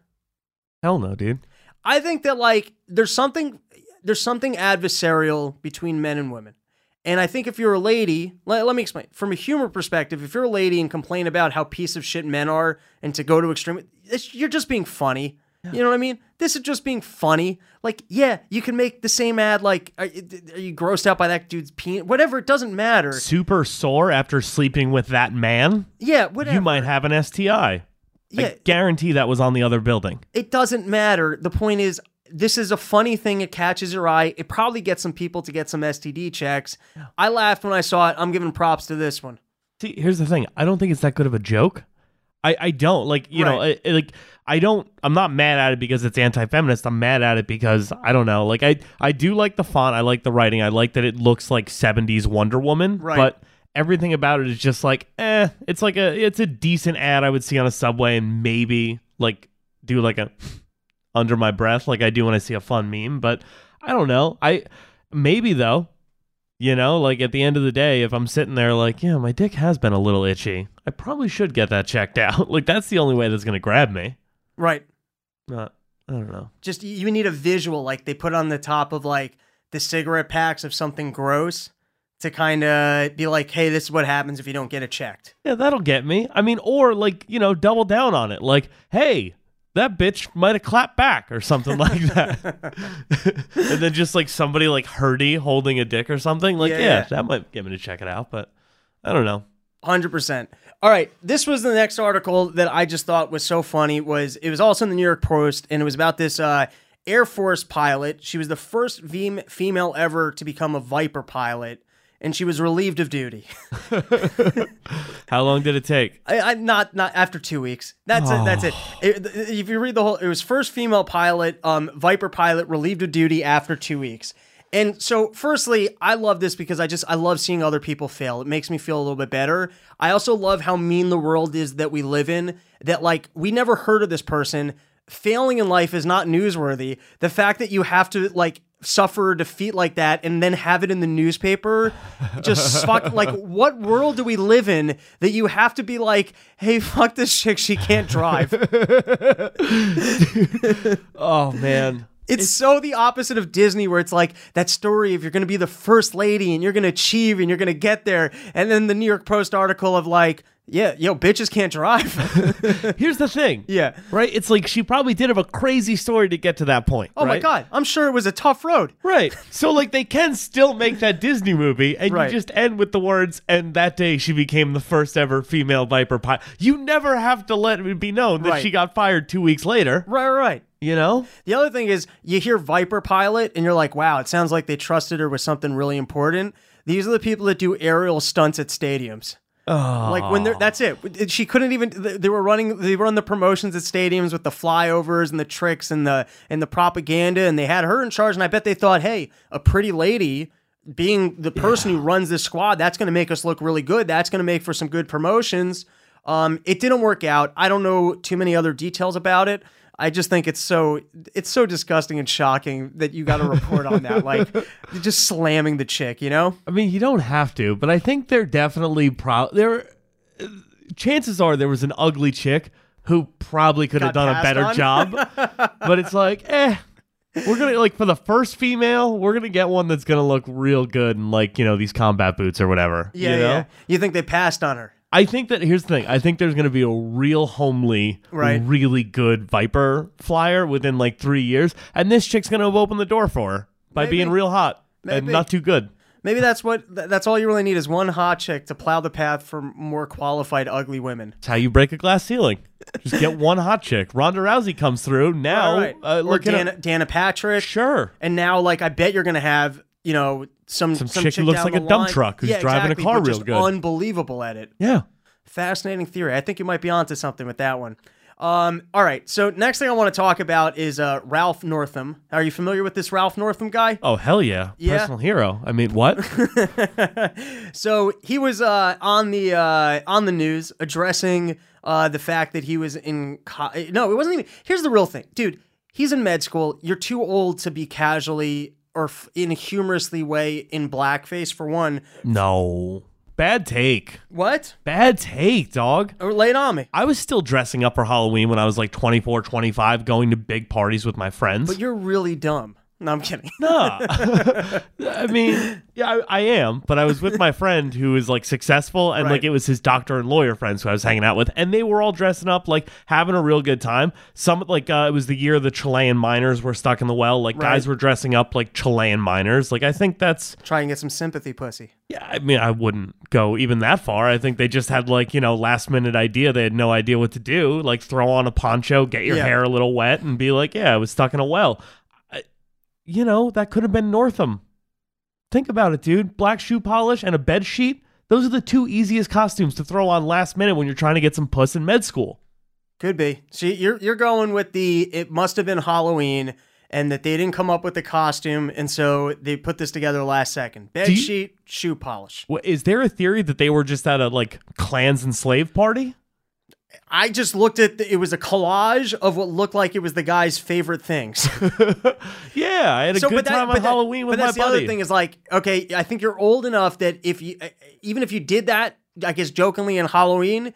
Hell no, dude. I think that like there's something there's something adversarial between men and women. And I think if you're a lady, let, let me explain. From a humor perspective, if you're a lady and complain about how piece of shit men are and to go to extreme, it's, you're just being funny. You know what I mean? This is just being funny. Like, yeah, you can make the same ad. Like, are, are you grossed out by that dude's penis? Whatever, it doesn't matter. Super sore after sleeping with that man? Yeah, whatever. You might have an STI. Yeah, I guarantee that was on the other building. it doesn't matter. The point is, this is a funny thing. It catches your eye. It probably gets some people to get some STD checks. I laughed when I saw it. I'm giving props to this one. See, here's the thing. I don't think it's that good of a joke. I, I don't like you know Right. I, I- like I don't I'm not mad at it because it's anti-feminist. I'm mad at it because I don't know. Like I I do like the font. I like the writing. I like that it looks like 70s Wonder Woman. Right. But everything about it is just like eh. It's like a it's a decent ad I would see on a subway and maybe like do like a under my breath like I do when I see a fun meme. But I don't know. I maybe though. You know, like at the end of the day, if I'm sitting there like, yeah, my dick has been a little itchy, I probably should get that checked out. like that's the only way that's gonna grab me. Right. Not, I don't know. Just you need a visual, like they put on the top of like the cigarette packs of something gross to kind of be like, hey, this is what happens if you don't get it checked. Yeah, that'll get me. I mean, or like you know, double down on it. Like, hey, that bitch might have clapped back or something like that. and then just like somebody like Hurdy holding a dick or something. Like, Yeah, yeah, yeah. that might get me to check it out. But I don't know. Hundred percent. All right, this was the next article that I just thought was so funny. Was it was also in the New York Post, and it was about this uh, Air Force pilot. She was the first female ever to become a Viper pilot, and she was relieved of duty. How long did it take? I, I not not after two weeks. That's it. That's it. It- If you read the whole, it was first female pilot, um, Viper pilot, relieved of duty after two weeks. And so, firstly, I love this because I just I love seeing other people fail. It makes me feel a little bit better. I also love how mean the world is that we live in. That like we never heard of this person. Failing in life is not newsworthy. The fact that you have to like suffer a defeat like that and then have it in the newspaper just fuck like what world do we live in that you have to be like hey fuck this chick she can't drive Oh man. It's so the opposite of disney where it's like that story of you're gonna be the first lady and you're gonna achieve and you're gonna get there and then the new york post article of like yeah yo bitches can't drive Here's the thing. yeah Right? It's like she probably did have a crazy story to get to that point. oh my god i'm sure it was a tough road Right. So like they can still make that Disney movie and Right. you just end with the words and that day she became the first ever female Viper pilot. You never have to let it be known that Right. she got fired 2 weeks later, right right right you know? The other thing is you hear Viper pilot and you're like, wow, it sounds like they trusted her with something really important. These are the people that do aerial stunts at stadiums. Oh. Like when they're that's it. She couldn't even they were running they run the promotions at stadiums with the flyovers and the tricks and the and the propaganda and they had her in charge and I bet they thought, "Hey, a pretty lady being the person who runs this squad, that's going to make us look really good. That's going to make for some good promotions." Um, it didn't work out. I don't know too many other details about it. I just think it's so it's so disgusting and shocking that you got to report on that, like just slamming the chick, you know? I mean, you don't have to, but I think they're definitely pro. There, chances are there was an ugly chick who probably could have done a better on? job. but it's like, eh, we're gonna like for the first female, we're gonna get one that's gonna look real good in like you know these combat boots or whatever. Yeah, you know? yeah. You think they passed on her? I think that here's the thing. I think there's going to be a real homely, Right. really good Viper flyer within like three years, and this chick's going to have opened the door for her by Maybe. being real hot and not too good. Maybe that's what that's all you really need is one hot chick to plow the path for more qualified ugly women. It's how you break a glass ceiling. Just get one hot chick. Ronda Rousey comes through now. All right. Uh, or look at Dana, Dana Patrick. Sure. And now, like, I bet you're gonna have, you know, some Some some chick who looks like a dump line- truck who's Yeah, driving a car real just good. Unbelievable at it. Yeah. Fascinating theory. I think you might be onto something with that one. Um, all right. So next thing I want to talk about is uh, Ralph Northam. Are you familiar with this Ralph Northam guy? Oh hell yeah. Yeah. Personal hero. I mean, what? So he was uh, on the uh, on the news addressing uh, the fact that he was in. Co- no, it wasn't even. Here's the real thing, dude. He's in med school. You're too old to be casually or f- in a humorously way in blackface. For one, no. Bad take. what? Bad take, dog. Or lay it on me. I was still dressing up for Halloween when I was like 24, 25, going to big parties with my friends. But you're really dumb. No, I'm kidding. Nah. I mean, yeah, I, I am, but I was with my friend who is like successful, and Right. like it was his doctor and lawyer friends who I was hanging out with, and they were all dressing up, like having a real good time. Some like uh, it was the year the Chilean miners were stuck in the well. Like guys were dressing up like Chilean miners. Like I think that's Try and get some sympathy, pussy. yeah. I mean, I wouldn't go even that far. I think they just had like you know last minute idea. They had no idea what to do. Like throw on a poncho, get your Yeah. hair a little wet, and be like, yeah, I was stuck in a well. You know that could have been Northam. Think about it, dude. Black shoe polish and a bed sheet. Those are the two easiest costumes to throw on last minute when you're trying to get some puss in med school. Could be. See, you're you're going with the it must have been Halloween and that they didn't come up with the costume and so they put this together last second. Bed you- sheet, shoe polish. Is there a theory that they were just at a like Klans and slave party? I just looked at the, it was a collage of what looked like it was the guy's favorite things. Yeah, I had a good time on that- Halloween with but my that's the other thing is like, okay, I think you're old enough that if you, even if you did that, I guess jokingly in Halloween,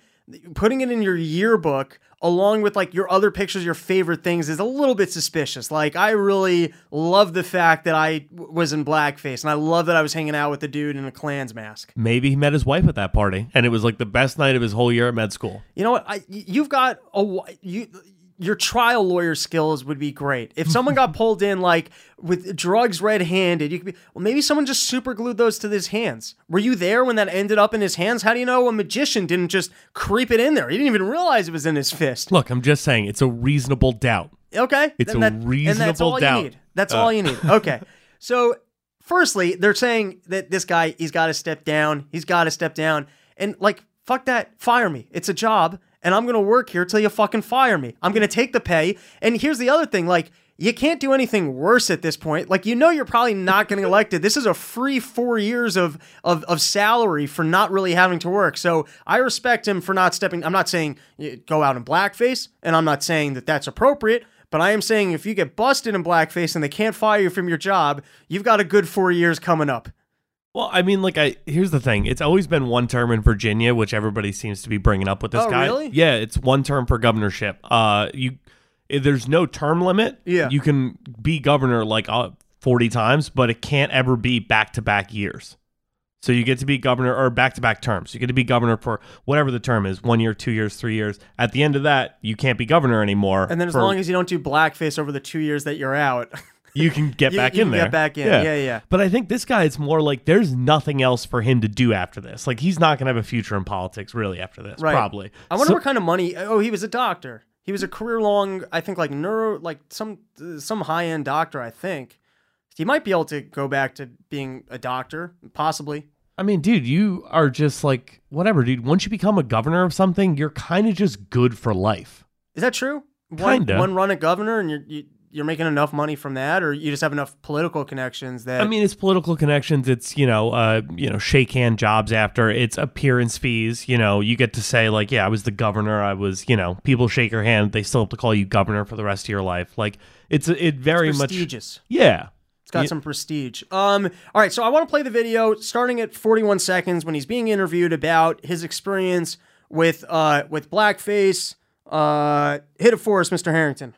putting it in your yearbook along with like your other pictures, your favorite things is a little bit suspicious. Like, I really love the fact that I w- was in blackface, and I love that I was hanging out with the dude in a Klan's mask. Maybe he met his wife at that party, and it was like the best night of his whole year at med school. You know what? I, you've got a you. Your trial lawyer skills would be great. If someone got pulled in like with drugs red-handed, you could be well. Maybe someone just super glued those to his hands. Were you there when that ended up in his hands? How do you know a magician didn't just creep it in there? He didn't even realize it was in his fist. Look, I'm just saying it's a reasonable doubt. Okay, It's then a that- and that's reasonable all doubt. you need. That's Uh. all you need. Okay, so firstly, they're saying that this guy he's got to step down. He's got to step down, and like fuck that, fire me. It's a job, and I'm gonna work here till you fucking fire me. I'm gonna take the pay. And here's the other thing, like. You can't do anything worse at this point. Like you know, you're probably not getting elected. This is a free four years of, of of salary for not really having to work. So I respect him for not stepping. I'm not saying eh, go out in blackface, and I'm not saying that that's appropriate. But I am saying if you get busted in blackface and they can't fire you from your job, you've got a good four years coming up. Well, I mean, like, I here's the thing. It's always been one term in Virginia, which everybody seems to be bringing up with this Oh, guy. really? Yeah, it's one term for governorship. Uh, you, eh, there's no term limit. Yeah. you can be governor like uh, 40 times, but it can't ever be back to back years. So you get to be governor or back to back terms. You get to be governor for whatever the term is one year, two years, three years. At the end of that, you can't be governor anymore. And then as for- long as you don't do blackface over the two years that you're out, you can get You- back you in can there. get back in. Yeah, yeah. But I think this guy is more like there's nothing else for him to do after this. Like he's not gonna have a future in politics really after this. Right. Probably. I wonder So- what kind of money. Oh, he was a doctor. He was a career long, I think, like neuro, like some some high end doctor. I think he might be able to go back to being a doctor, possibly. I mean, dude, you are just like whatever, dude. Once you become a governor of something, you're kind of just good for life. Is that true? One, Kinda. one run at governor, and you're, you you're making enough money from that, or you just have enough political connections that I mean, it's political connections. It's you know, uh, you know, shake hand jobs after. It's appearance fees. You know, you get to say like, yeah, I was the governor. I was, you know, people shake your hand. They still have to call you governor for the rest of your life. Like, it's it very much prestigious. yeah. It's got Yeah. some prestige. Um, all right, so I want to play the video starting at 41 seconds when he's being interviewed about his experience with uh with blackface. Uh, hit it for us, Mr. Harrington.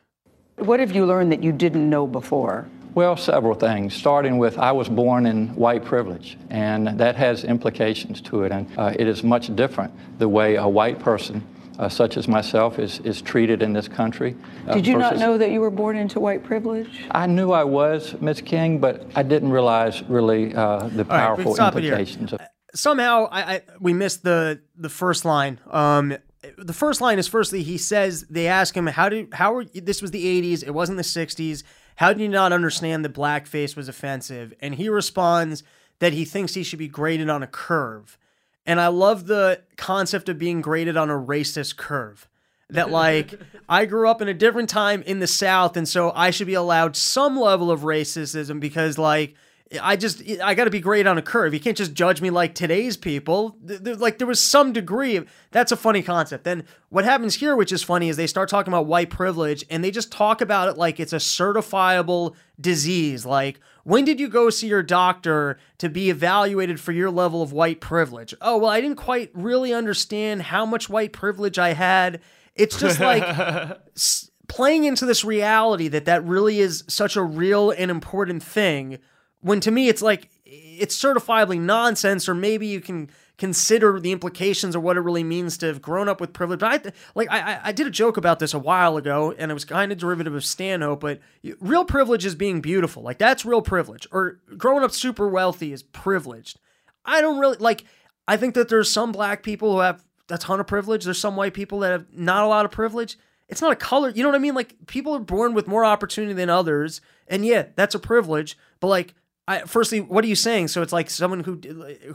What have you learned that you didn't know before? Well, several things, starting with I was born in white privilege, and that has implications to it. And uh, it is much different the way a white person, uh, such as myself, is, is treated in this country. uh, Did you not know that you were born into white privilege? I knew I was, Ms. King, but I didn't realize really uh, the right, powerful stop it here. implications of somehow I, I we missed the the first line. Um, the first line is firstly he says they ask him how did how were this was the 80s it wasn't the 60s how did you not understand that blackface was offensive? And he responds that he thinks he should be graded on a curve. And I love the concept of being graded on a racist curve. That like I grew up in a different time in the South, and so I should be allowed some level of racism because like I just I got to be great on a curve. You can't just judge me like today's people. Like there was some degree of that's a funny concept. Then what happens here, which is funny, is they start talking about white privilege and they just talk about it like it's a certifiable disease. Like when did you go see your doctor to be evaluated for your level of white privilege? Oh well, I didn't quite really understand how much white privilege I had. It's just like s- playing into this reality that that really is such a real and important thing when to me it's like it's certifiably nonsense or maybe you can consider the implications of what it really means to have grown up with privilege but I like I- I did a joke about this a while ago and it was kind of derivative of Stanhope but real privilege is being beautiful like that's real privilege or growing up super wealthy is privileged I don't really like. I think that there's some black people who have a ton of privilege. There's some white people that have not a lot of privilege. It's not a color. You know what I mean? Like people are born with more opportunity than others, and yeah, that's a privilege. But like, I, firstly, what are you saying? So it's like someone who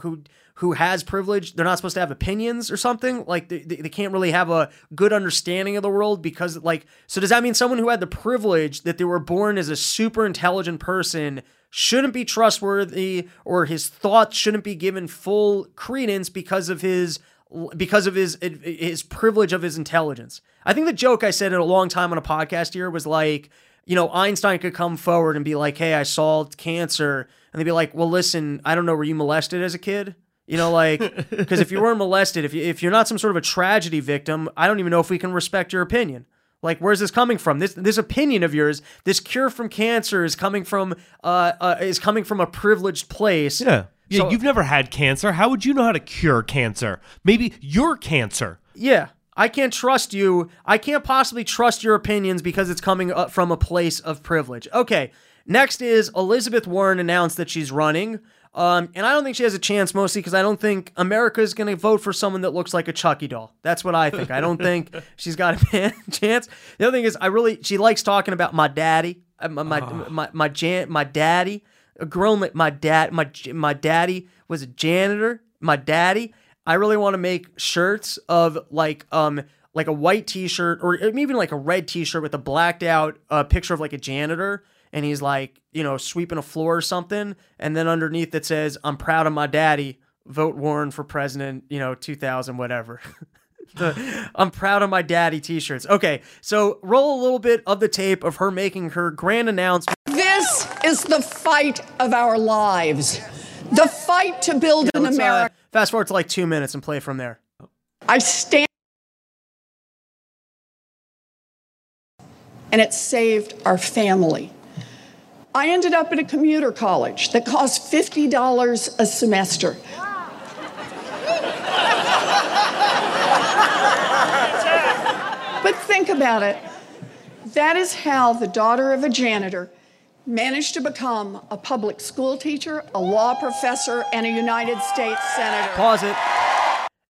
who who has privilege, they're not supposed to have opinions or something. Like they, they can't really have a good understanding of the world because like. So does that mean someone who had the privilege that they were born as a super intelligent person? shouldn't be trustworthy or his thoughts shouldn't be given full credence because of his because of his his privilege of his intelligence. I think the joke I said it a long time on a podcast here was like, you know, Einstein could come forward and be like, "Hey, I solved cancer," and they'd be like, "Well, listen, I don't know, were you molested as a kid?" You know, like, because if you weren't molested, if you if you're not some sort of a tragedy victim, I don't even know if we can respect your opinion. Like, where's this coming from? This this opinion of yours, this cure from cancer, is coming from uh, uh is coming from a privileged place. Yeah. Yeah, So- you've never had cancer. How would you know how to cure cancer? Maybe you're cancer. Yeah. I can't trust you. I can't possibly trust your opinions because it's coming from a place of privilege. Okay. Next is Elizabeth Warren announced that she's running. Um, and I don't think she has a chance mostly because I don't think America is going to vote for someone that looks like a Chucky doll. That's what I think. I don't think she's got a chance. The other thing is, I really, she likes talking about my daddy, uh, my, my, my, my, jan- my daddy, a grown, my dad, my, my daddy was a janitor. My daddy, I really want to make shirts of like um like a white t-shirt or even like a red t-shirt with a blacked out uh, picture of like a janitor and he's like, you know, sweeping a floor or something and then underneath it says, "I'm proud of my daddy. Vote Warren for president, you know, 2000 whatever." I'm proud of my daddy t-shirts. Okay, so roll a little bit of the tape of her making her grand announcement. This is the fight of our lives. The fight to build an Let's, uh, America. fast forward to like 2 minutes and play from there. I stand. And it saved our family. I ended up at a commuter college that cost $50 a semester. But think about it. That is how the daughter of a janitor managed to become a public school teacher, a law professor, and a United States Senator. Pause it.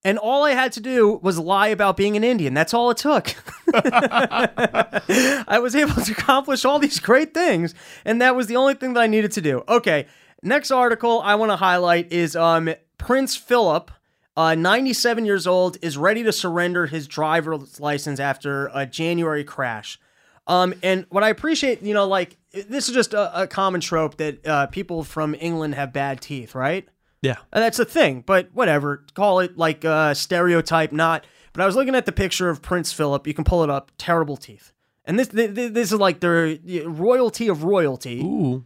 And all I had to do was lie about being an Indian. That's all it took. I was able to accomplish all these great things, and that was the only thing that I needed to do. Okay, next article I want to highlight is um, Prince Philip, uh, 97 years old, is ready to surrender his driver's license after a January crash. Um, and what I appreciate, you know, like this is just a, a common trope that uh, people from England have bad teeth, right? Yeah. And that's a thing, but whatever. Call it like a stereotype, not. But I was looking at the picture of Prince Philip. You can pull it up. Terrible teeth. And this this, this is like the royalty of royalty. Ooh.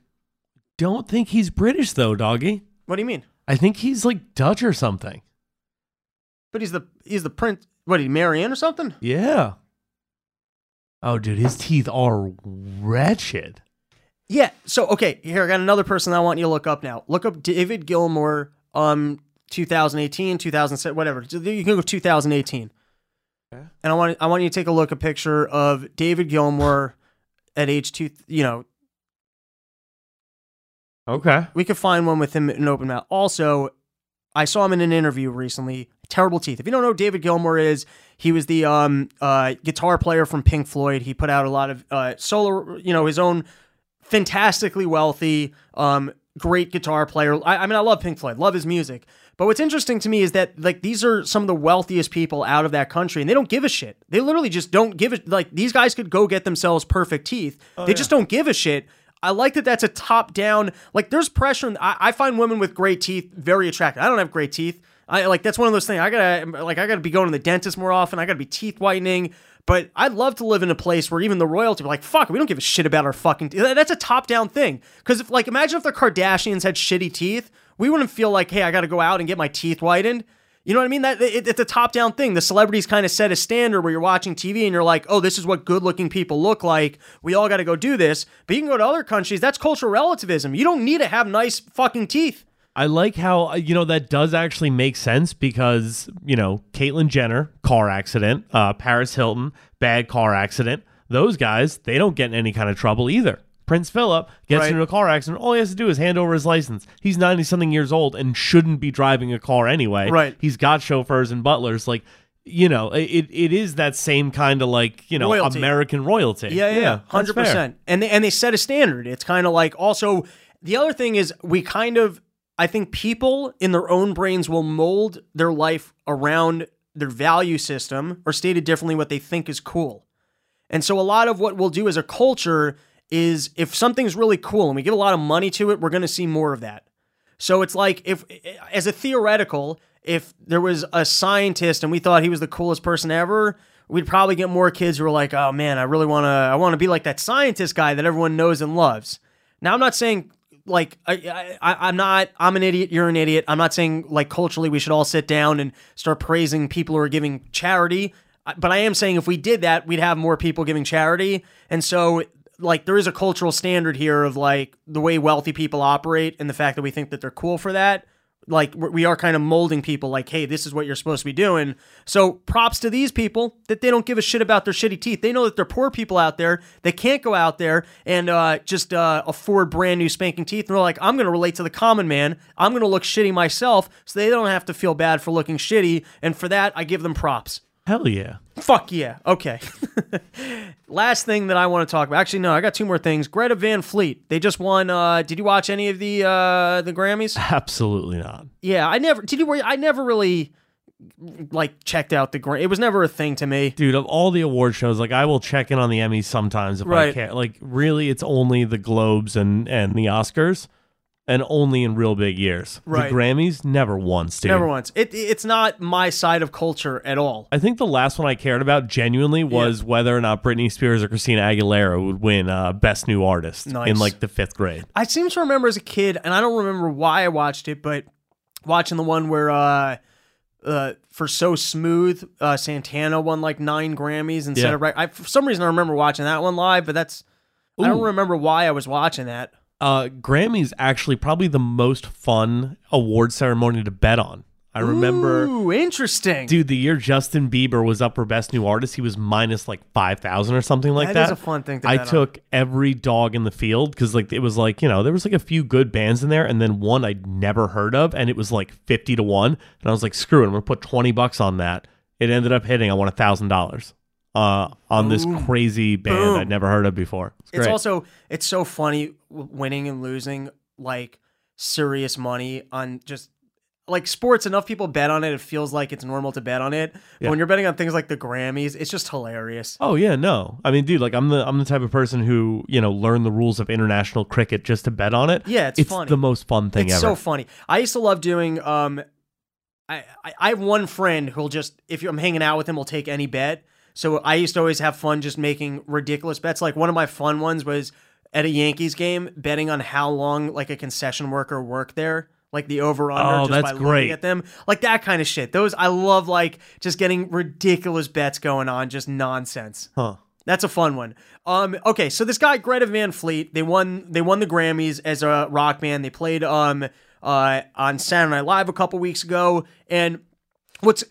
Don't think he's British though, doggy. What do you mean? I think he's like Dutch or something. But he's the he's the prince. What? He Marianne or something? Yeah. Oh, dude, his teeth are wretched. Yeah. So okay, here I got another person I want you to look up now. Look up David Gilmour, um, 2018, 2007, whatever. You can go 2018. Okay. And I want I want you to take a look at a picture of David Gilmour at age two. You know, Okay. we could find one with him in open mouth. Also, I saw him in an interview recently. Terrible teeth. If you don't know who David Gilmour is, he was the um uh guitar player from Pink Floyd. He put out a lot of uh solo, you know, his own fantastically wealthy, um, great guitar player. I, I mean, I love Pink Floyd, love his music. But what's interesting to me is that like these are some of the wealthiest people out of that country, and they don't give a shit. They literally just don't give it. Like these guys could go get themselves perfect teeth. they just don't give a shit. I like that that's a top down. Like there's pressure. in- I, I find women with great teeth very attractive. I don't have great teeth. I like that's one of those things. I gotta like I gotta be going to the dentist more often. I gotta be teeth whitening. But I'd love to live in a place where even the royalty, like, fuck, we don't give a shit about our fucking teeth. That's a top down thing. Because if, like, imagine if the Kardashians had shitty teeth, we wouldn't feel like, hey, I got to go out and get my teeth whitened. You know what I mean? That it, it's a top down thing. The celebrities kind of set a standard where you're watching TV and you're like, oh, this is what good looking people look like. We all got to go do this. But you can go to other countries. That's cultural relativism. You don't need to have nice fucking teeth. I like how uh, you know that does actually make sense because you know Caitlyn Jenner car accident, uh, Paris Hilton bad car accident. Those guys they don't get in any kind of trouble either. Prince Philip gets Right. into a car accident. All he has to do is hand over his license. He's ninety something years old and shouldn't be driving a car anyway. Right. He's got chauffeurs and butlers. Like you know, it it is that same kind of like you know Royalty. American royalty. Yeah, yeah, fair. percent. And they, and they set a standard. It's kind of like also the other thing is we kind of I think people in their own brains will mold their life around their value system, or stated differently, what they think is cool. And so a lot of what we'll do as a culture is if something's really cool and we give a lot of money to it, we're going to see more of that. So it's like if, eh, as a theoretical, if there was a scientist and we thought he was the coolest person ever, we'd probably get more kids who are like, "Oh man, I really want to, I want to be like that scientist guy that everyone knows and loves." Now, I'm not saying like I, I, I'm not, I'm an idiot, you're an idiot. I'm not saying like culturally we should all sit down and start praising people who are giving charity. But I am saying if we did that, we'd have more people giving charity. And so like there is a cultural standard here of like the way wealthy people operate and the fact that we think that they're cool for that. Like we're- kind of molding people like hey this is what you're supposed to be doing. So props to these people that they don't give a shit about their shitty teeth. They know that there are poor people out there. They can't go out there and uh, just uh, afford brand new spanking teeth. And they're like i'm going to relate to the common man. I'm going to look shitty myself so they don't have to feel bad for looking shitty. And for that i give them props Hell yeah. Fuck yeah. Okay. Last thing that I want to talk about. Actually, no, I got two more things. Greta Van Fleet. They just won. Uh, did you watch any of the uh, the Grammys? Absolutely not. Yeah, I never. Did you? I never really like checked out the Gram. It was never a thing to me. dude of all the award shows like i will check in on the emmys sometimes if i Right. can like really it's only the globes and and the oscars and only in real big years Right. the grammys never once dude Never once. It it's not my side of culture at all. i think the last one i cared about genuinely was whether or not britney spears or christina aguilera would win uh, best new artist Nice. in like the fifth grade I seem to remember as a kid, and I don't remember why I watched it, but watching the one where uh, uh, for So Smooth, uh, Santana won like nine Grammys instead Yeah. of right. I, for some reason, I remember watching that one live, but that's I don't remember why I was watching that. Uh grammys actually probably the most fun award ceremony to bet on i remember Ooh, interesting. Dude, the year Justin Bieber was up for Best New Artist, he was minus like five thousand or something like That that. is a fun thing to I bet on. took every dog in the field because like it was like you know there was like a few good bands in there, and then one I'd never heard of, and it was like fifty to one, and I was like, screw it, I'm gonna put twenty bucks on that. It ended up hitting. I won a thousand dollars uh on this crazy band Boom. I'd never heard of before. It's, it's also it's so funny winning and losing like serious money on just like sports, enough people bet on it. It feels like it's normal to bet on it. But Yeah. when you're betting on things like the Grammys, it's just hilarious. Oh yeah, no. I mean, dude, like I'm the I'm the type of person who you know learned the rules of international cricket just to bet on it. Yeah, it's it's funny. the most fun thing it's ever. so funny. I used to love doing. Um, I, I I have one friend who'll just if I'm hanging out with him, will take any bet. So I used to always have fun just making ridiculous bets. Like one of my fun ones was at a Yankees game, betting on how long like a concession worker worked there. Like the over under, Oh, just that's by looking great. at them, like that kind of shit. Those I love, like just getting ridiculous bets going on, just nonsense. Huh. That's a fun one. Um, okay, so this guy Greta Van Fleet, they won they won the Grammys as a rock band. They played um uh on Saturday Night Live a couple weeks ago, and what's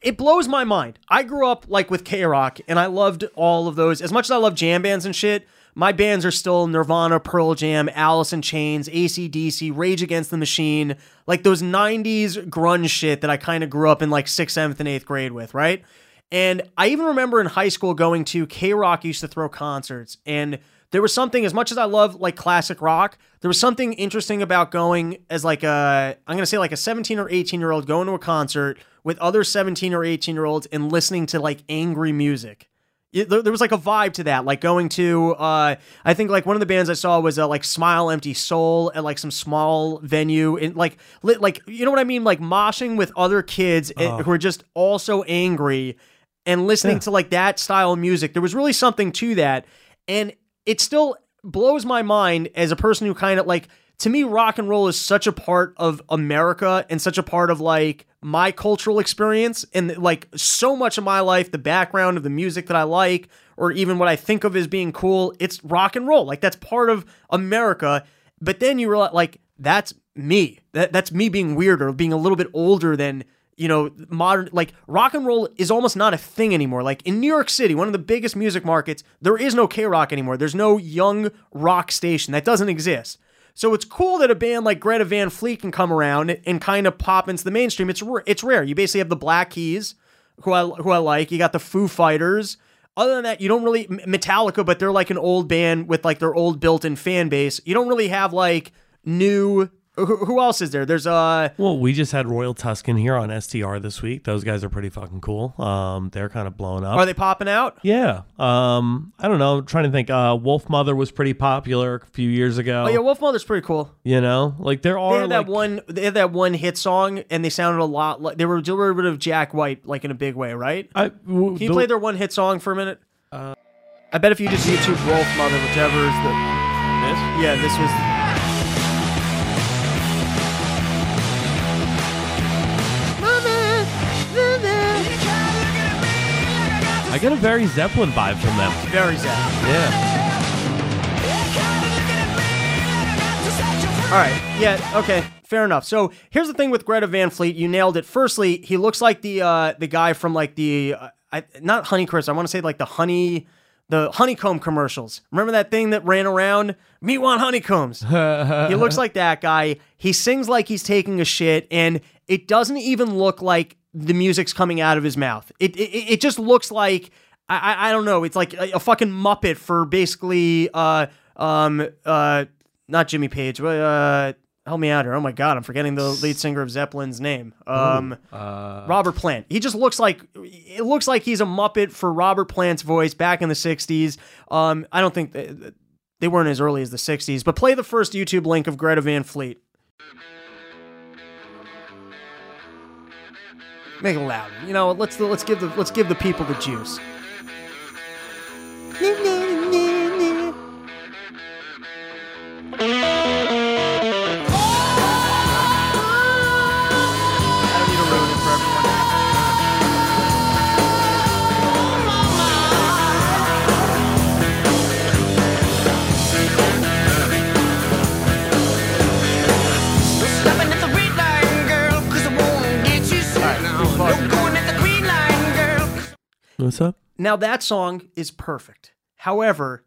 it blows my mind. I grew up like with K Rock, and I loved all of those as much as I love jam bands and shit. My bands are still Nirvana, Pearl Jam, Alice in Chains, ACDC, Rage Against the Machine, like those 90s grunge shit that I kind of grew up in like 6th, 7th, and 8th grade with, right? And I even remember in high school going to K Rock used to throw concerts. And there was something, as much as I love like classic rock, there was something interesting about going as like a, I'm going to say like a 17 or 18 year old going to a concert with other 17 or 18 year olds and listening to like angry music. It- there, there was like a vibe to that, like going to, uh, I think like one of the bands I saw was uh, like Smile Empty Soul at like some small venue and like, lit, like you know what I mean, like moshing with other kids eh, who are just also angry and listening to like that style of music. There was really something to that, and it still blows my mind as a person who kind of like to me rock and roll is such a part of America and such a part of like my cultural experience and like so much of my life the background of the music that I like or even what I think of as being cool it's rock and roll like that's part of America but then you realize like that's me that that's me being weird or being a little bit older than you know, modern like rock and roll is almost not a thing anymore. Like in New York City, one of the biggest music markets, there is no K Rock anymore. There's no young rock station that doesn't exist. So it's cool that a band like Greta Van Fleet can come around and kind of pop into the mainstream. It's it's rare. You basically have the Black Keys, who I who I like. You got the Foo Fighters. Other than that, you don't really Metallica, but they're like an old band with like their old built-in fan base. You don't really have like new. Who, who else is there? There's uh Well, we just had Royal Tuscan here on STR this week. Those guys are pretty fucking cool. Um, they're kind of blowing up. Are they popping out? yeah. Um, I don't know. I'm trying to think. Uh, Wolfmother was pretty popular a few years ago. Oh yeah, Wolfmother's pretty cool. You know, like there They are had like that one. They had that one hit song, and they sounded a lot like they were a derivative of Jack White, like in a big way, right? I, w- Can you the- play their one hit song for a minute? Uh, I bet if you just YouTube Wolf Mother, whichever is the this? yeah, this was. I get a very Zeppelin vibe from them. Very Zeppelin. Yeah. All right. Yeah. Okay. Fair enough. So here's the thing with Greta Van Fleet. You nailed it. Firstly, he looks like the uh, the guy from like the uh, I, not Honeycrisp. I want to say like the honey the honeycomb commercials. Remember that thing that ran around? Me want honeycombs. he looks like that guy. He sings like he's taking a shit, and it doesn't even look like the music's coming out of his mouth. It it, it just looks like I, I don't know. It's like a, a fucking muppet for basically uh um uh not Jimmy Page, but uh help me out here. Oh my god, I'm forgetting the lead singer of Zeppelin's name. Um Robert Plant. He just looks like it looks like he's a muppet for Robert Plant's voice back in the 60s. Um I don't think they, they weren't as early as the 60s, but play the first YouTube link of Greta Van Fleet. Make it loud. You know, let's let's give the let's give the people the juice. What's up? Now that song is perfect. However,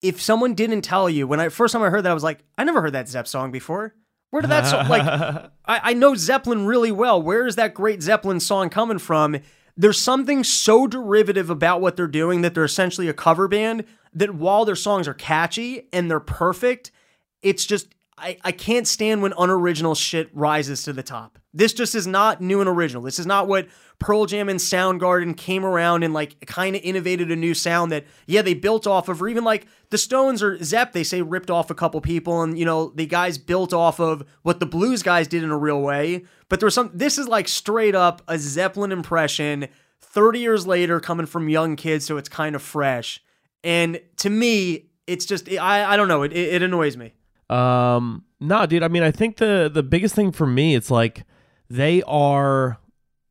if someone didn't tell you when I first time I heard that, I was like, I never heard that Zepp song before. Where did that song like? I, I know Zeppelin really well. Where is that great Zeppelin song coming from? There's something so derivative about what they're doing that they're essentially a cover band. That while their songs are catchy and they're perfect, it's just I, I can't stand when unoriginal shit rises to the top. This just is not new and original. This is not what Pearl Jam and Soundgarden came around and like kind of innovated a new sound that yeah they built off of, or even like the Stones or Zepp they say ripped off a couple people, and you know the guys built off of what the blues guys did in a real way. But there was some. This is like straight up a Zeppelin impression. 30 years later, coming from young kids, so it's kind of fresh. And to me, it's just I I don't know. It it, annoys me. Um, no, dude. I mean, I think the the biggest thing for me, it's like they are.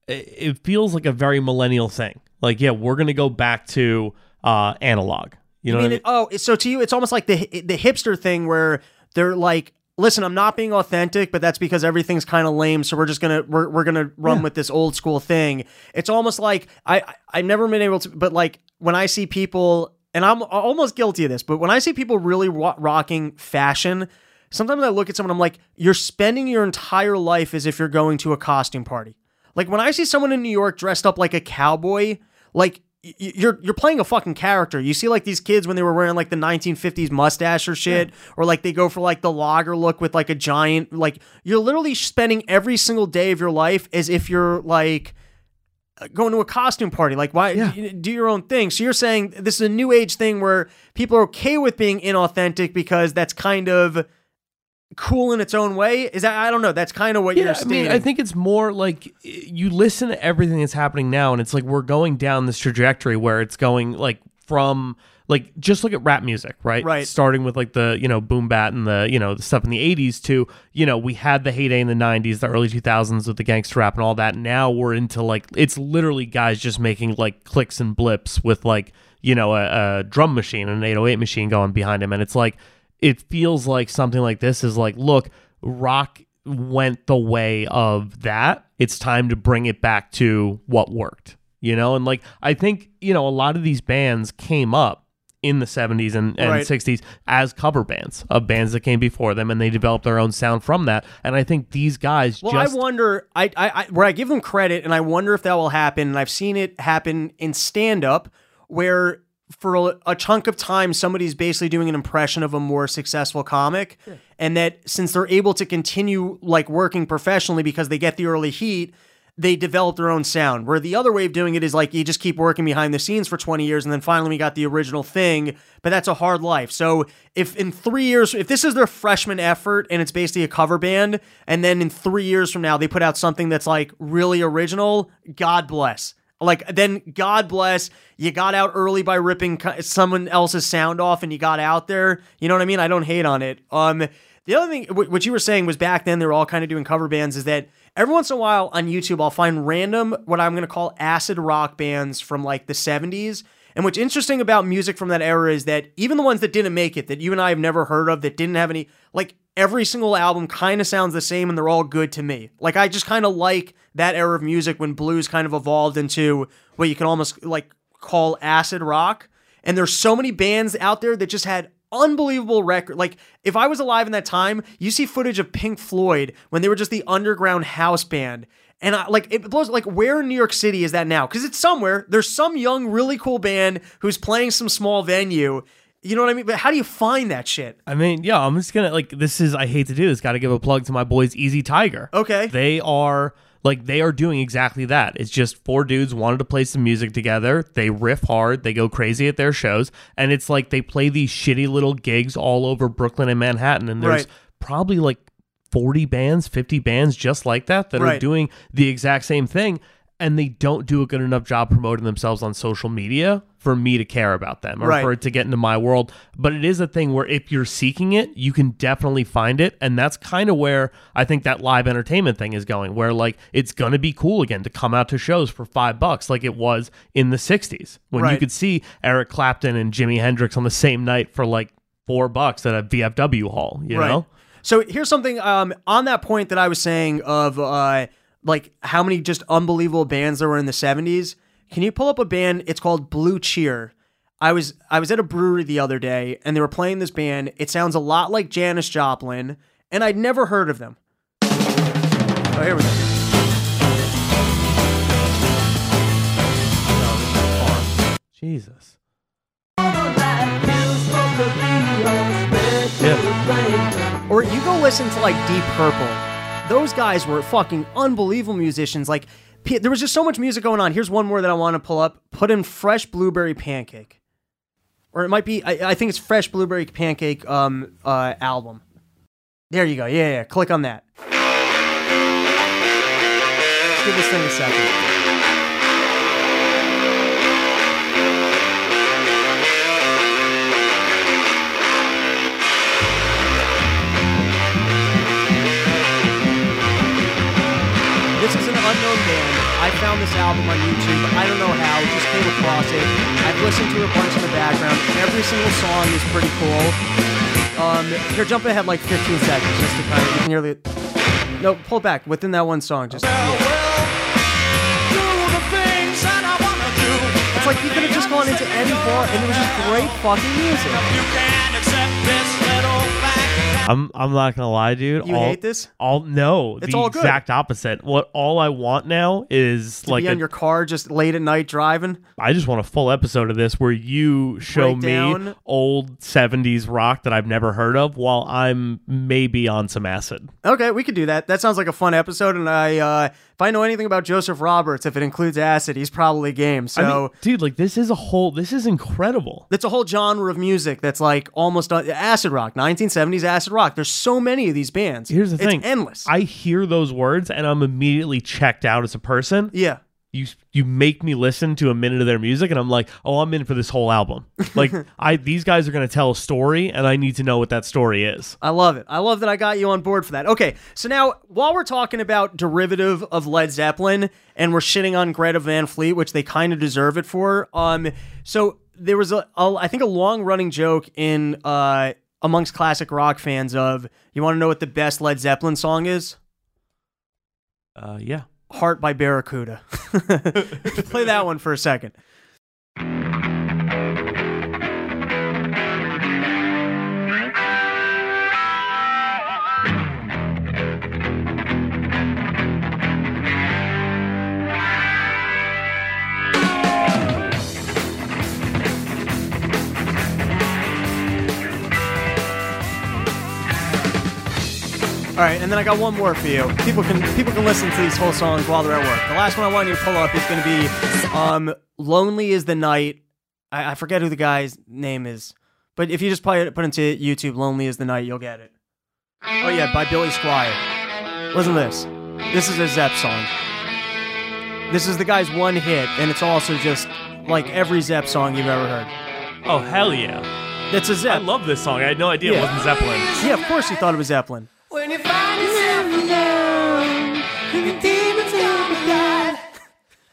It feels like a very millennial thing. Like, yeah, we're gonna go back to uh analog. You know what I mean, oh, so to you, it's almost like the the hipster thing where they're like, "Listen, I'm not being authentic, but that's because everything's kind of lame. So we're just gonna we're, we're gonna run with this old school thing." It's almost like I I- I've never been able to, but like when I see people, and I'm almost guilty of this, but when I see people really wa- rocking fashion. Sometimes I look at someone, I'm like, you're spending your entire life as if you're going to a costume party. Like when I see someone in New York dressed up like a cowboy, like you're you're playing a fucking character. You see like these kids when they were wearing like the 1950s mustache or shit, or like they go for like the logger look with like a giant. Like you're literally spending every single day of your life as if you're like uh, going to a costume party. Like why do your own thing? So you're saying this is a new age thing where people are okay with being inauthentic because that's kind of cool in its own way. Is that I don't know. That's kind of what you're Yeah, I mean, I think it's more like you listen to everything that's happening now, and it's like we're going down this trajectory where it's going like from like just look at rap music, right? Right. Starting with like the you know boom bat and the you know the stuff in the '80s to you know we had the heyday in the '90s, the early 2000s with the gangster rap and all that. Now we're into like it's literally guys just making like clicks and blips with like you know a, a drum machine and an 808 machine going behind him, and it's like it feels like something like this is like look rock went the way of that it's time to bring it back to what worked you know and like i think you know a lot of these bands came up in the 70s and, and Right. 60s as cover bands of bands that came before them and they developed their own sound from that and i think these guys Well, just I wonder. I, I, I where I give them credit, and I wonder if that will happen. And I've seen it happen in stand up, where for a, a chunk of time somebody's basically doing an impression of a more successful comic, and that since they're able to continue like working professionally because they get the early heat. They develop their own sound. Where the other way of doing it is like you just keep working behind the scenes for 20 years and then finally we got the original thing, but that's a hard life. So if in three years, if this is their freshman effort and it's basically a cover band, and then in three years from now they put out something that's like really original, God bless. Like then, God bless. You got out early by ripping someone else's sound off, and you got out there. You know what I mean? I don't hate on it. Um, the other thing, wh- what you were saying was back then they were all kind of doing cover bands. Is that every once in a while on YouTube I'll find random what I'm gonna call acid rock bands from like the 70s. And what's interesting about music from that era is that even the ones that didn't make it, that you and I have never heard of, that didn't have any, like every single album kind of sounds the same and they're all good to me. Like I just kind of like that era of music when blues kind of evolved into what you can almost like call acid rock. And there's so many bands out there that just had unbelievable record. Like if I was alive in that time, you see footage of Pink Floyd when they were just the underground house band. And I, like it blows like where in New York City is that now? Because it's somewhere. There's some young, really cool band who's playing some small venue. You know what I mean? But how do you find that shit? I mean, yeah, I'm just gonna like this is I hate to do this. Got to give a plug to my boys, Easy Tiger. Okay. they are like they are doing exactly that. It's just four dudes wanted to play some music together. They riff hard, they go crazy at their shows, and it's like they play these shitty little gigs all over Brooklyn and Manhattan. And there's Right. probably like 40 bands, 50 bands just like that that are doing the exact same thing. And they don't do a good enough job promoting themselves on social media for me to care about them or Right. for it to get into my world. But it is a thing where if you're seeking it, you can definitely find it. And that's kind of where I think that live entertainment thing is going, where like it's going to be cool again to come out to shows for five bucks like it was in the 60s when you could see Eric Clapton and Jimi Hendrix on the same night for like four bucks at a VFW hall, you know? So here's something um, on that point that I was saying of uh, like how many just unbelievable bands there were in the 70s. Can you pull up a band? It's called Blue Cheer. I was I was at a brewery the other day and they were playing this band. It sounds a lot like Janis Joplin, and I'd never heard of them. Oh, here we go. Jesus. Yeah. Or you go listen to like Deep Purple. Those guys were fucking unbelievable musicians. Like there was just so much music going on. Here's one more that I want to pull up. Put in Fresh Blueberry Pancake. Or it might be I, I think it's Fresh Blueberry Pancake um uh album. There you go. Yeah, yeah. Click on that. Let's give this thing a second. I found this album on YouTube. I don't know how, just came across it. I've listened to it a bunch in the background. Every single song is pretty cool. Um, here, jump ahead like 15 seconds just to kind of, you can. No, pull back within that one song. Just. It's like you could have just gone into any bar and it was just great fucking music. I'm I'm not gonna lie, dude. You all, hate this? All no, It's the all good. exact opposite. What all I want now is To like be a, on your car just late at night driving. I just want a full episode of this where you show me old 70s rock that I've never heard of while I'm maybe on some acid. Okay, we could do that. That sounds like a fun episode. And I, uh, I know anything about Joseph Roberts, if it includes acid, he's probably game. So I mean, dude, like this is a whole this is incredible. it's a whole genre of music that's like almost uh, acid rock, 1970s acid rock. There's so many of these bands. Here's the it's thing. endless. I hear those words and I'm immediately checked out as a person. yeah. You you make me listen to a minute of their music and I'm like, "Oh, I'm in for this whole album." Like I these guys are going to tell a story and I need to know what that story is. I love it. I love that I got you on board for that. Okay, so now while we're talking about derivative of Led Zeppelin and we're shitting on Greta Van Fleet, which they kind of deserve it for, um, so there was a, a I think a long running joke in uh amongst classic rock fans of you want to know what the best Led Zeppelin song is? Uh yeah. Heart by Barracuda. Play that one for a second. All right, and then I got one more for you. People can people can listen to these whole songs while they're at work. The last one I want you to pull up is going to be um, "Lonely Is the Night." I, I forget who the guy's name is, but if you just play it, put into YouTube "Lonely Is the Night," you'll get it. Oh yeah, by Billy Squier. Listen to this. This is a Zepp song. This is the guy's one hit, and it's also just like every Zepp song you've ever heard. Oh, hell yeah. That's a Zepp. I love this song. I had no idea Yeah. it wasn't Zeppelin. yeah, of course you thought it was Zeppelin. When you find yourself alone, and your demons come alive,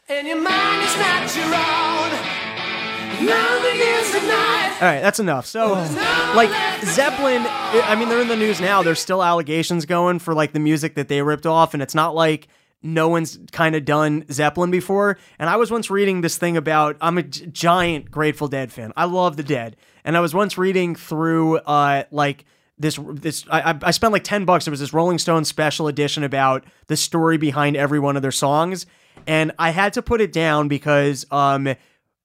and your mind is not your own. Lonely is the night. All right, that's enough. So, like Zeppelin, I mean, they're in the news now. There's still allegations going for like the music that they ripped off, and it's not like no one's kind of done Zeppelin before. And I was once reading this thing about I'm a giant Grateful Dead fan. I love the Dead, and I was once reading through uh like this this I, I- spent like 10 bucks. It was this rolling stone special edition about the story behind every one of their songs. And i had to put it down because um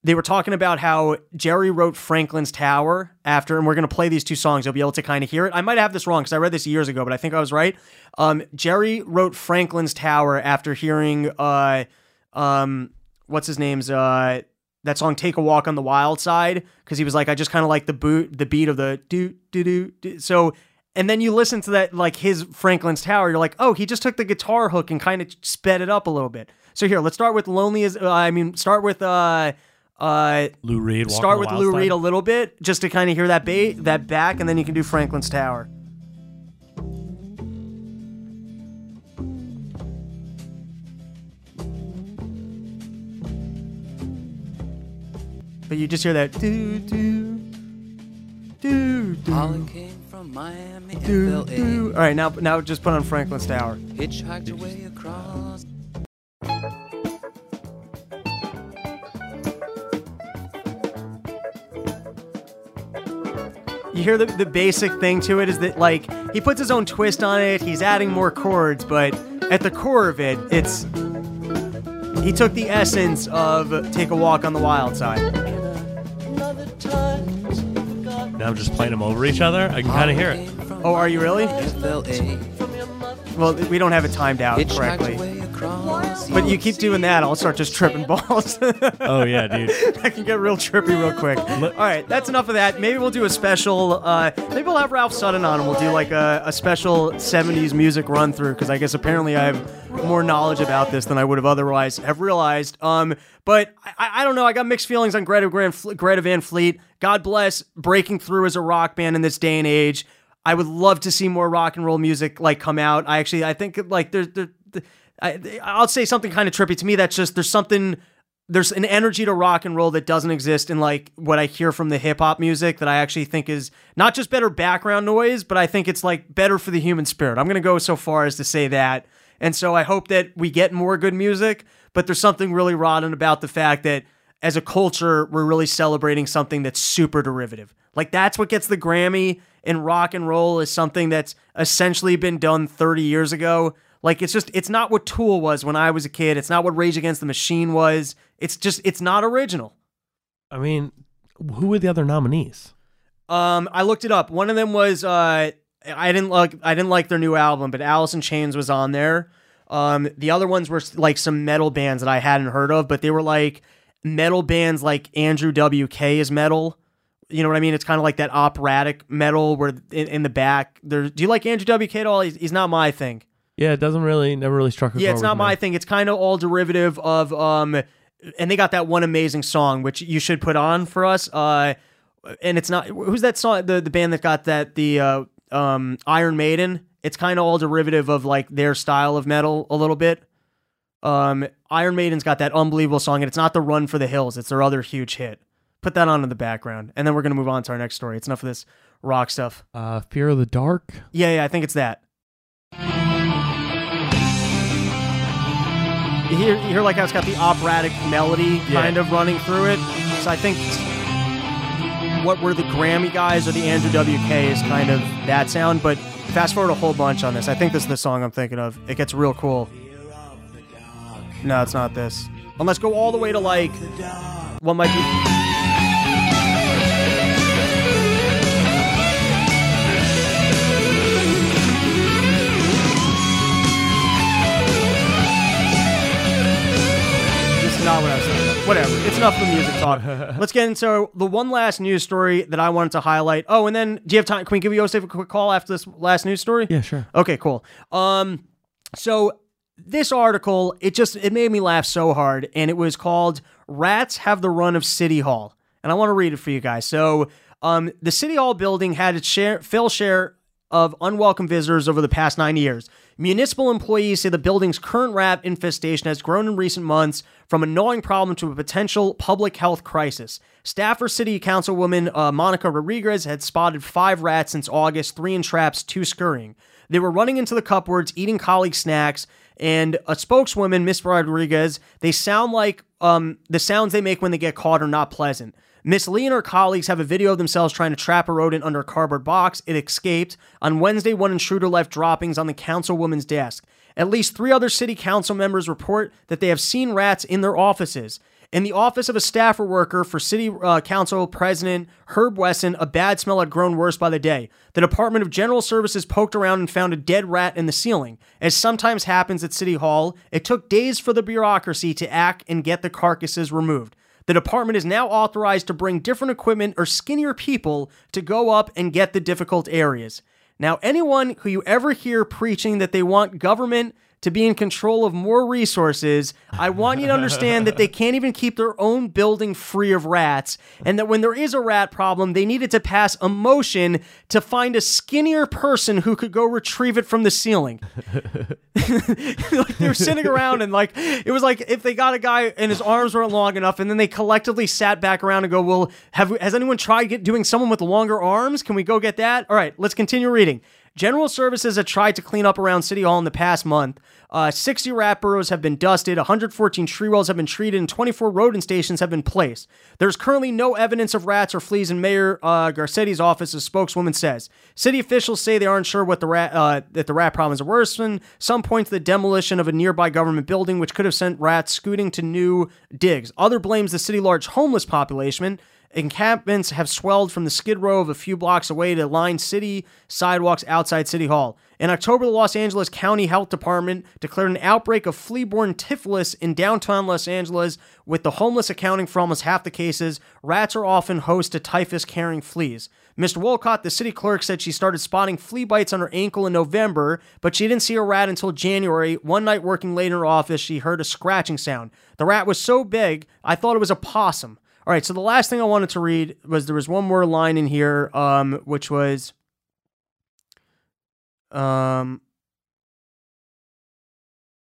they were talking about how jerry wrote franklin's tower after and we're going to play these two songs. You'll be able to kind of hear it. I might have this wrong because i read this years ago but i think i was right. Um jerry wrote franklin's tower after hearing uh um what's his name's uh that song "Take a Walk on the Wild Side" because he was like, I just kind of like the boot, the beat of the do do do. do. So, and then you listen to that like his Franklin's Tower, you're like, oh, he just took the guitar hook and kind of sped it up a little bit. So here, let's start with "Lonely as." Uh, I mean, start with uh uh Lou Reed. Start with Lou Reed a little bit just to kind of hear that ba- that back, and then you can do Franklin's Tower. But you just hear that do do do do Holly came from Miami and do Bel do. All right, now now just put on Franklin's Tower. Hitchhiked away across. You hear the, the basic thing to it is that like he puts his own twist on it. He's adding more chords, but at the core of it, it's he took the essence of "Take a Walk on the Wild Side." No, now, just playing them over each other. I can kind of hear it. Oh, are you really? Well, we don't have it timed out correctly. But you keep doing that, I'll start just tripping balls. Oh yeah, dude. I can get real trippy real quick. All right, that's enough of that. Maybe we'll do a special. Uh, maybe we'll have Ralph Sutton on and we'll do like a, a special 70s music run through because I guess apparently I have more knowledge about this than I would have otherwise have realized. Um, but I, I don't know. I got mixed feelings on Greta, Gran, Greta Van Fleet. God bless breaking through as a rock band in this day and age. I would love to see more rock and roll music like come out. I actually I think like there's there, I'll say something kind of trippy to me. That's just there's something there's an energy to rock and roll that doesn't exist in like what I hear from the hip hop music that I actually think is not just better background noise, but I think it's like better for the human spirit. I'm gonna go so far as to say that. And so I hope that we get more good music, but there's something really rotten about the fact that as a culture, we're really celebrating something that's super derivative. Like that's what gets the Grammy in rock and roll is something that's essentially been done 30 years ago. Like it's just it's not what Tool was when I was a kid. It's not what Rage Against the Machine was. It's just it's not original. I mean, who were the other nominees? Um, I looked it up. One of them was uh, I didn't like I didn't like their new album, but Alice in Chains was on there. Um, the other ones were like some metal bands that I hadn't heard of, but they were like metal bands like Andrew WK is metal. You know what I mean? It's kind of like that operatic metal where in, in the back. Do you like Andrew WK at all? He's, he's not my thing. Yeah, it doesn't really, never really struck a Yeah, it's not my thing. It's kind of all derivative of um and they got that one amazing song which you should put on for us. Uh and it's not who's that song the the band that got that the uh um Iron Maiden. It's kind of all derivative of like their style of metal a little bit. Um Iron Maiden's got that unbelievable song and it's not the Run for the Hills, it's their other huge hit. Put that on in the background and then we're going to move on to our next story. It's enough of this rock stuff. Uh, Fear of the Dark. Yeah, yeah, I think it's that. You hear, you hear like how it's got the operatic melody kind of running through it. So I think what were the Grammy guys or the Andrew WK is kind of that sound. But fast forward a whole bunch on this. I think this is the song I'm thinking of. It gets real cool. No, it's not this. Unless go all the way to like what might be. Whatever. It's enough of the music talk. Let's get into the one last news story that I wanted to highlight. Oh, and then do you have time? Can we give Yosef a quick call after this last news story? Yeah, sure. Okay, cool. Um, so this article, it just it made me laugh so hard, and it was called "Rats Have the Run of City Hall," and I want to read it for you guys. So, um, the City Hall building had its share, fill share of unwelcome visitors over the past nine years. Municipal employees say the building's current rat infestation has grown in recent months from a gnawing problem to a potential public health crisis. Staffer City Councilwoman uh, Monica Rodriguez had spotted five rats since August, three in traps, two scurrying. They were running into the cupboards, eating colleague snacks, and a spokeswoman, Miss Rodriguez, they sound like um, the sounds they make when they get caught are not pleasant. Miss Lee and her colleagues have a video of themselves trying to trap a rodent under a cardboard box. It escaped. On Wednesday, one intruder left droppings on the councilwoman's desk. At least three other city council members report that they have seen rats in their offices. In the office of a staffer worker for City uh, Council President Herb Wesson, a bad smell had grown worse by the day. The Department of General Services poked around and found a dead rat in the ceiling. As sometimes happens at City Hall, it took days for the bureaucracy to act and get the carcasses removed. The department is now authorized to bring different equipment or skinnier people to go up and get the difficult areas. Now, anyone who you ever hear preaching that they want government to be in control of more resources, I want you to understand that they can't even keep their own building free of rats, and that when there is a rat problem, they needed to pass a motion to find a skinnier person who could go retrieve it from the ceiling. like they were sitting around and like it was like if they got a guy and his arms weren't long enough and then they collectively sat back around and go well have has anyone tried get, doing someone with longer arms? Can we go get that? All right let's continue reading General Services have tried to clean up around City Hall in the past month. Uh, 60 rat burrows have been dusted, 114 tree wells have been treated, and 24 rodent stations have been placed. There's currently no evidence of rats or fleas in Mayor uh, Garcetti's office, a spokeswoman says. City officials say they aren't sure what the rat uh, that the rat problems are worsened. Some point to the demolition of a nearby government building, which could have sent rats scooting to new digs. Other blames the city large homeless population. Encampments have swelled from the skid row of a few blocks away to line city sidewalks outside City Hall. In October, the Los Angeles County Health Department declared an outbreak of flea-borne typhus in downtown Los Angeles, with the homeless accounting for almost half the cases. Rats are often host to typhus-carrying fleas. Mr. Wolcott, the city clerk, said she started spotting flea bites on her ankle in November, but she didn't see a rat until January. One night working late in her office, she heard a scratching sound. The rat was so big, I thought it was a possum. All right, so the last thing I wanted to read was there was one more line in here, um, which was, um,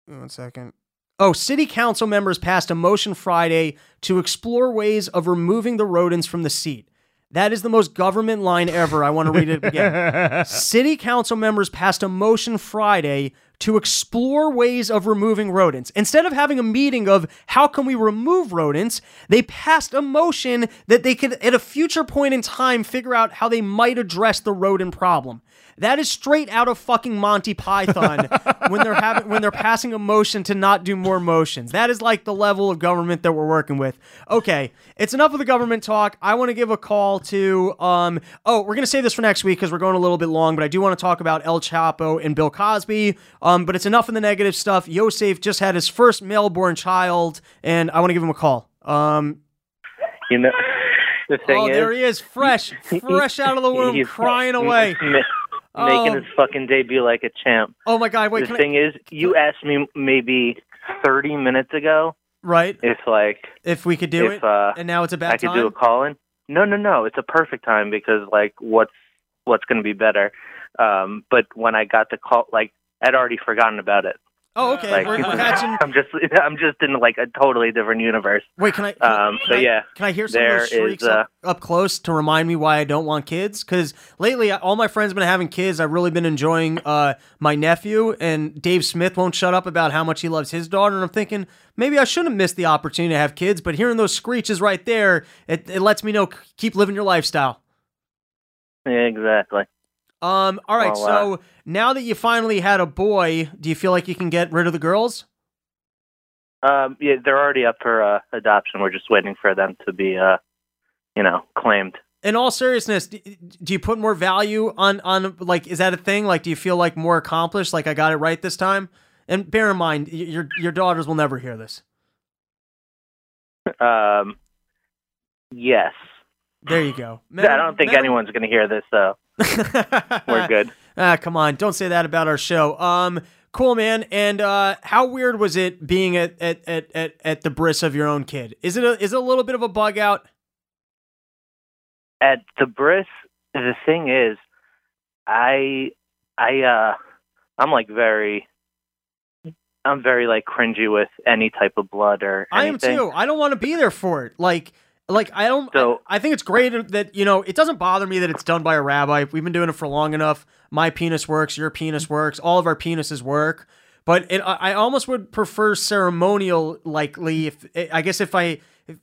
one second. Oh, city council members passed a motion Friday to explore ways of removing the rodents from the seat. That is the most government line ever. I want to read it again. City council members passed a motion Friday to explore ways of removing rodents. Instead of having a meeting of how can we remove rodents, they passed a motion that they could at a future point in time figure out how they might address the rodent problem. That is straight out of fucking Monty Python when they're having when they're passing a motion to not do more motions. That is like the level of government that we're working with. Okay, it's enough of the government talk. I want to give a call to um oh, we're going to save this for next week cuz we're going a little bit long, but I do want to talk about El Chapo and Bill Cosby. Um but it's enough of the negative stuff. Yosef just had his first male-born child and I want to give him a call. Um You know, the thing oh, is, there he is, fresh, fresh out of the womb, crying away. Ma- making Oh. his fucking debut like a champ. Oh my god, wait, the can I, thing is, you asked me maybe 30 minutes ago right? if like If we could do if it, uh, and now it's a bad I could time. do a call in. No, no, no. It's a perfect time because like what's what's going to be better. Um, but when I got the call, like I'd already forgotten about it. Oh, okay. Like we're, catching. I'm just I'm just in like a totally different universe. Wait, can I? Can, Um, I, yeah, can I hear some there of those shrieks is, uh, up, up close to remind me why I don't want kids? Because lately, all my friends been having kids. I've really been enjoying uh, my nephew, and Dave Smith won't shut up about how much he loves his daughter. And I'm thinking maybe I shouldn't miss the opportunity to have kids. But hearing those screeches right there, it, it lets me know keep living your lifestyle. Exactly. Um. All right. Well, so now that you finally had a boy, do you feel like you can get rid of the girls? Um, yeah, they're already up for uh, adoption. We're just waiting for them to be, uh, you know, claimed. in all seriousness, do you put more value on on like is that a thing? Like, do you feel like more accomplished? Like I got it right this time? And bear in mind, your your daughters will never hear this. Um, yes. There you go. I don't think anyone's going to hear this, though. We're good. Ah, come on, don't say that about our show. Um, cool, man. And uh, how weird was it being at at, at, at at the bris of your own kid? Is it a is it a little bit of a bug out? At the bris, the thing is, I, I, uh, I'm like very, I'm very like cringy with any type of blood or I am too. I don't want to be there for it. Like, like I don't. So- I, I think it's great that you know it doesn't bother me that it's done by a rabbi. We've been doing it for long enough. My penis works. Your penis works. All of our penises work. But it, I almost would prefer ceremonial, likely. If I guess if I. If,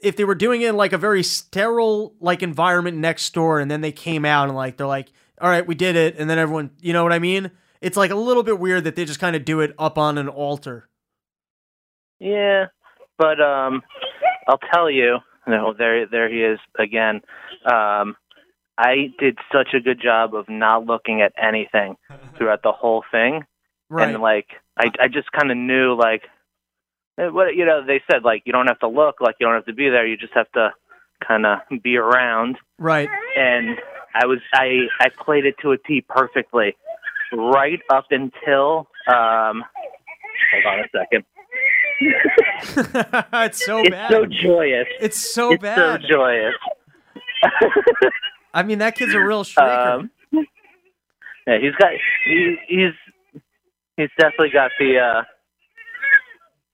if they were doing it in like a very sterile like environment next door and then they came out and like they're like all right we did it and then everyone you know what i mean it's like a little bit weird that they just kind of do it up on an altar Yeah, but um, I'll tell you. No, there, there he is again. Um, I did such a good job of not looking at anything throughout the whole thing, right and like I, I just kind of knew like, eh, what you know. They said like you don't have to look, like you don't have to be there. You just have to kind of be around. right And I was, I, I played it to a T perfectly, right up until. Um, hold on a second. it's so it's bad so joyous. It's so it's bad. so joyous. I mean, that kid's a real shrieker. um, yeah, he's got he, he's he's definitely got the uh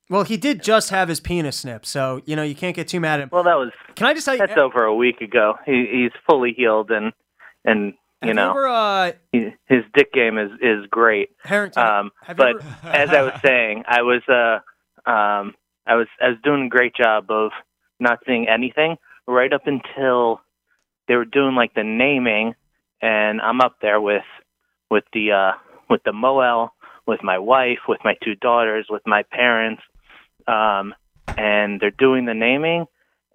well, he did just have his penis snipped, so you know you can't get too mad at him. well that was Can I just tell you? that's over a week ago. He he's fully healed and and you have know ever, uh, his dick game is is great. Harrington? Um, but ever- as I was saying, I was uh um I was I was doing a great job of not seeing anything right up until they were doing like the naming and I'm up there with with the uh with the Mohel, with my wife, with my two daughters, with my parents. Um and they're doing the naming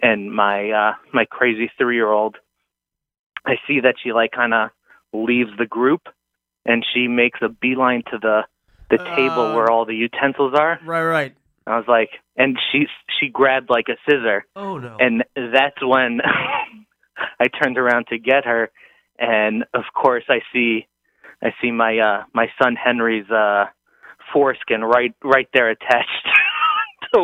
and my uh, my crazy three year old, I see that she like kind of leaves the group, and she makes a beeline to the the table Uh. where all the utensils are. Right, right. I was like, and she she grabbed like a scissor, Oh no. and that's when I turned around to get her, and of course I see I see my uh my son Henry's uh foreskin right right there attached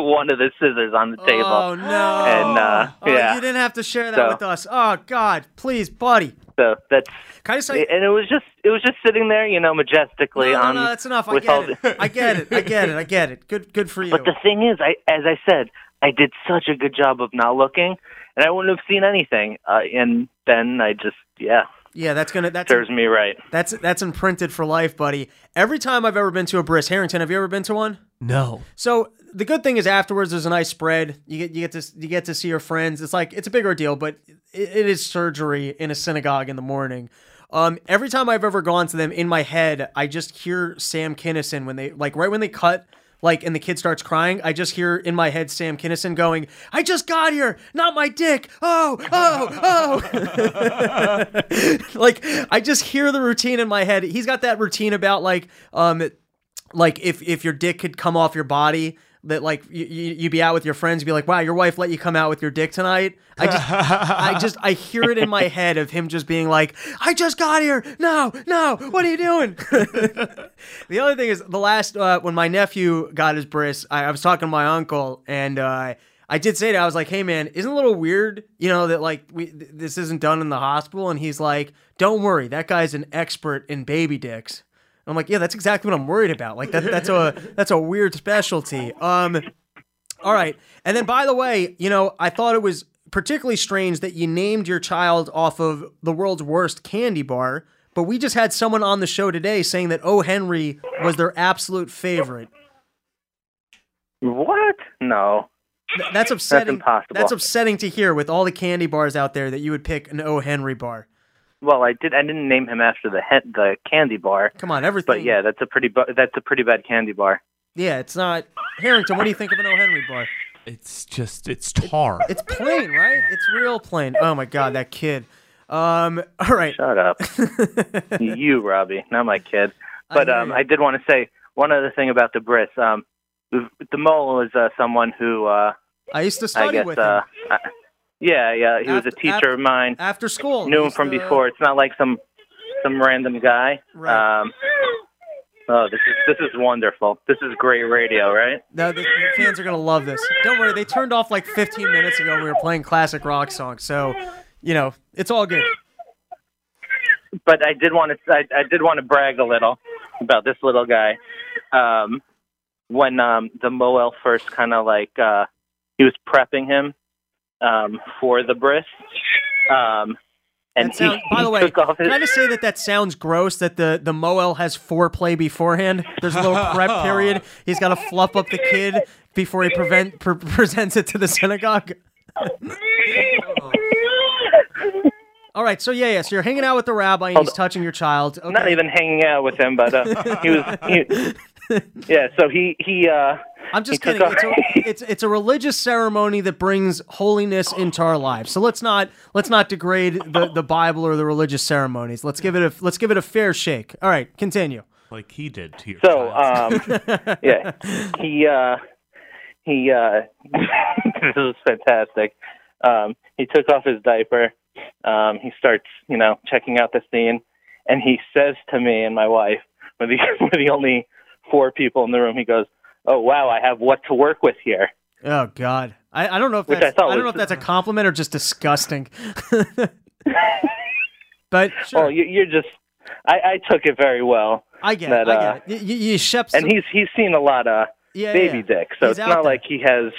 one of the scissors on the table. Oh no. And uh Oh, yeah, you didn't have to share that So- with us. Oh God, please, buddy. so that's Can I just say? and it was just it was just sitting there, you know, majestically No, no, on no, that's enough. I get it. the- I get it. I get it. I get it. Good, good for you. But the thing is, I as I said, I did such a good job of not looking, and I wouldn't have seen anything. Uh, and then I just, yeah, yeah, that's gonna that's serves me right. that's that's imprinted for life, buddy. Every time I've ever been to a bris, Harrington, have you ever been to one? no. So the good thing is afterwards there's a nice spread. You get you get to you get to see your friends. It's like it's a big ordeal, but it, it is surgery in a synagogue in the morning. Um, every time I've ever gone to them, in my head, I just hear Sam Kinison when they like right when they cut. Like and the kid starts crying, I just hear in my head Sam Kinison going, "I just got here, not my dick." Oh, oh, oh! like I just hear the routine in my head. He's got that routine about like, um, like if if your dick could come off your body that like you, you you'd be out with your friends be like wow your wife let you come out with your dick tonight? I just i just i hear it in my head of him just being like i just got here. No no. What are you doing? The other thing is the last uh, when my nephew got his bris I, I was talking to my uncle and uh I did say that I was like, "Hey man, isn't it a little weird, you know, that like we th- this isn't done in the hospital?" And he's like, "Don't worry, that guy's an expert in baby dicks." I'm like, yeah, that's exactly what I'm worried about. Like that that's a that's a weird specialty. Um all right. And then by the way, you know, I thought it was particularly strange that you named your child off of the world's worst candy bar, but we just had someone on the show today saying that O. Henry was their absolute favorite. What? No. Th- That's upsetting. impossible. That's upsetting to hear with all the candy bars out there that you would pick an O. Henry bar. Well, I did. I didn't name him after the he- the candy bar, Come on, everything. but yeah, that's a pretty bu- that's a pretty bad candy bar. Yeah, it's not Harrington. What do you think of an O. Henry bar? It's just it's tar. It's plain, right? It's real plain. Oh my god, that kid. Um, all right. Shut up, you, Robbie, not my kid. But hear um, you. I did want to say one other thing about the Bris. Um, the, the mohel is uh, someone who uh, I used to I study guess with uh, I, yeah, yeah, he was a teacher after- of mine. after school. Knew him from to- before. It's not like some some random guy. Right. Um, oh, this is this is wonderful. This is great radio, right? No, the, the fans are gonna love this. Don't worry, they turned off like 15 minutes ago. We were playing classic rock songs, so you know it's all good. but I did want to I, I did want to brag a little about this little guy. Um, when um, the Mohel first kind of like uh, he was prepping him um, for the bris, um, and That sound, he, by the way, took off his, can I just say that that sounds gross? That the the Mohel has foreplay beforehand. There's a little prep period. He's got to fluff up the kid before he prevent pre- presents it to the synagogue. All right, so yeah, yeah. So you're hanging out with the rabbi and he's touching your child. Okay. not even hanging out with him, but uh, he was. He, yeah, so he he. Uh, I'm just kidding. off- It's a, it's it's a religious ceremony that brings holiness into our lives. So let's not let's not degrade the, the Bible or the religious ceremonies. Let's give it a let's give it a fair shake. All right, continue. like he did to your So, um, yeah, he uh, he uh, this was fantastic. Um, he took off his diaper. Um, he starts, you know, checking out the scene, and he says to me and my wife, we're the we're the only four people in the room. He goes, "Oh wow, I have what to work with here." Oh God, I, I don't know if Which that's I I, don't know if that's a compliment or just disgusting. but sure, Well, you, you're just. I, I took it very well, I get that, it. I uh, get it. You, you, you shep and he's he's seen a lot of yeah, baby yeah. dick, so He's it's not there. like he has.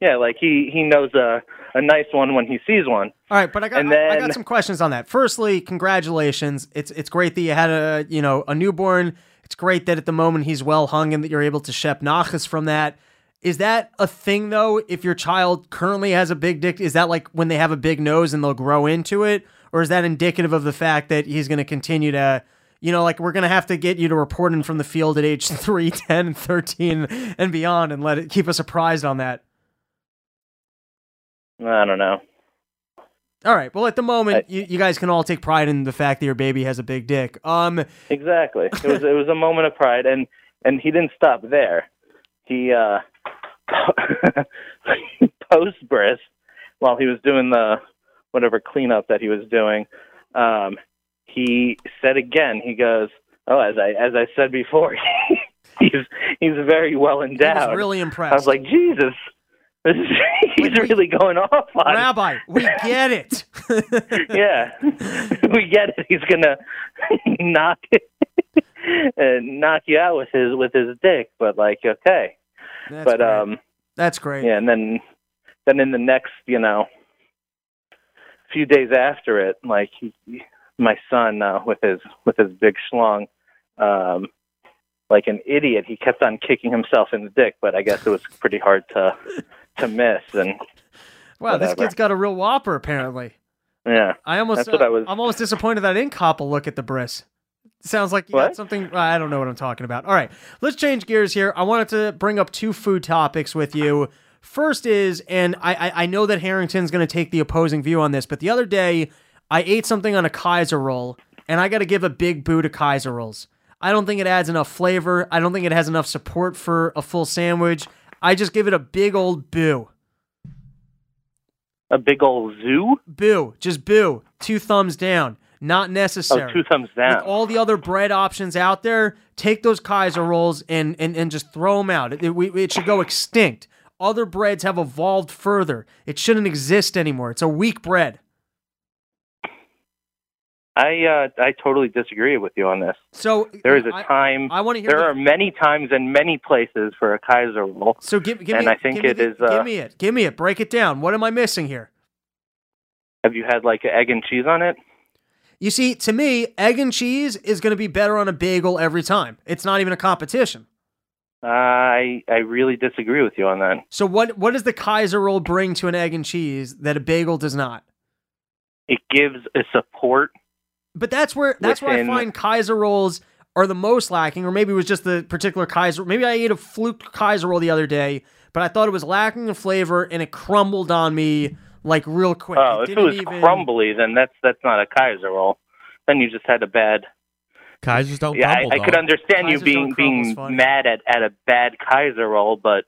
Yeah, like he he knows a a nice one when he sees one. All right, but I got And I, I got some questions on that. Firstly, congratulations. It's it's great that you had a you know a newborn. It's great that at the moment he's well hung and that you're able to shep nachas from that. Is that a thing though? If your child currently has a big dick, is that like when they have a big nose and they'll grow into it, or is that indicative of the fact that he's going to continue to, you know, like we're going to have to get you to report in from the field at age 3, 10, 13, and beyond, and let it keep us apprised on that. I don't know. All right. Well, at the moment, you, you guys can all take pride in the fact that your baby has a big dick. Um, Exactly. It was it was a moment of pride, and and he didn't stop there. He uh, post bris while he was doing the whatever cleanup that he was doing. Um, he said again. He goes, "Oh, as I as I said before, he's he's very well endowed." was really impressed. I was like, Jesus, this is, he's wait. really going off on. Rabbi, we get it. yeah, we get it. He's gonna knock uh, knock you out with his with his dick, but like, okay, That's but great. um, That's great. yeah, and then then in the next, you know, few days after it, like he, my son uh, with his with his big schlong, um, like an idiot, he kept on kicking himself in the dick, but I guess it was pretty hard to to miss, and wow, this kid's got a real whopper, apparently. yeah, I almost, That's what I uh, was- I'm almost disappointed that I didn't cop a look at the bris. Sounds like you got something. Uh, I don't know what I'm talking about. All right, let's change gears here. I wanted to bring up two food topics with you. First is, and I I, I know that Harrington's going to take the opposing view on this, but the other day I ate something on a Kaiser roll, and I got to give a big boo to Kaiser rolls. I don't think it adds enough flavor. I don't think it has enough support for a full sandwich. I just give it a big old boo. a big old zoo. Boo. Just boo. Two thumbs down. Not Oh, necessary. two thumbs down. With all the other bread options out there, take those Kaiser rolls and and, and just throw them out. It, it, we- it should go extinct. Other breads have evolved further. It shouldn't exist anymore. It's a weak bread. I uh, I totally disagree with you on this. So There is a time. I want to hear. there the- are many times and many places for a Kaiser roll. so give, give and me. I think it the- is, uh, give me it. Give me it. Break it down. What am I missing here? Have you had like an egg and cheese on it? You see, to me, egg and cheese is going to be better on a bagel every time. It's not even a competition. I I really disagree with you on that. So what what does the Kaiser roll bring to an egg and cheese that a bagel does not? It gives a support. But that's where that's where I find Kaiser rolls are the most lacking, or maybe it was just the particular Kaiser. Maybe I ate a fluke Kaiser roll the other day, but I thought it was lacking in flavor and it crumbled on me like real quick. Oh, if it was even- crumbly, then that's that's not a Kaiser roll. Then you just had a bad. Kaisers don't Yeah, I, crumble. I could dog. understand you being being mad at at a bad Kaiser roll, but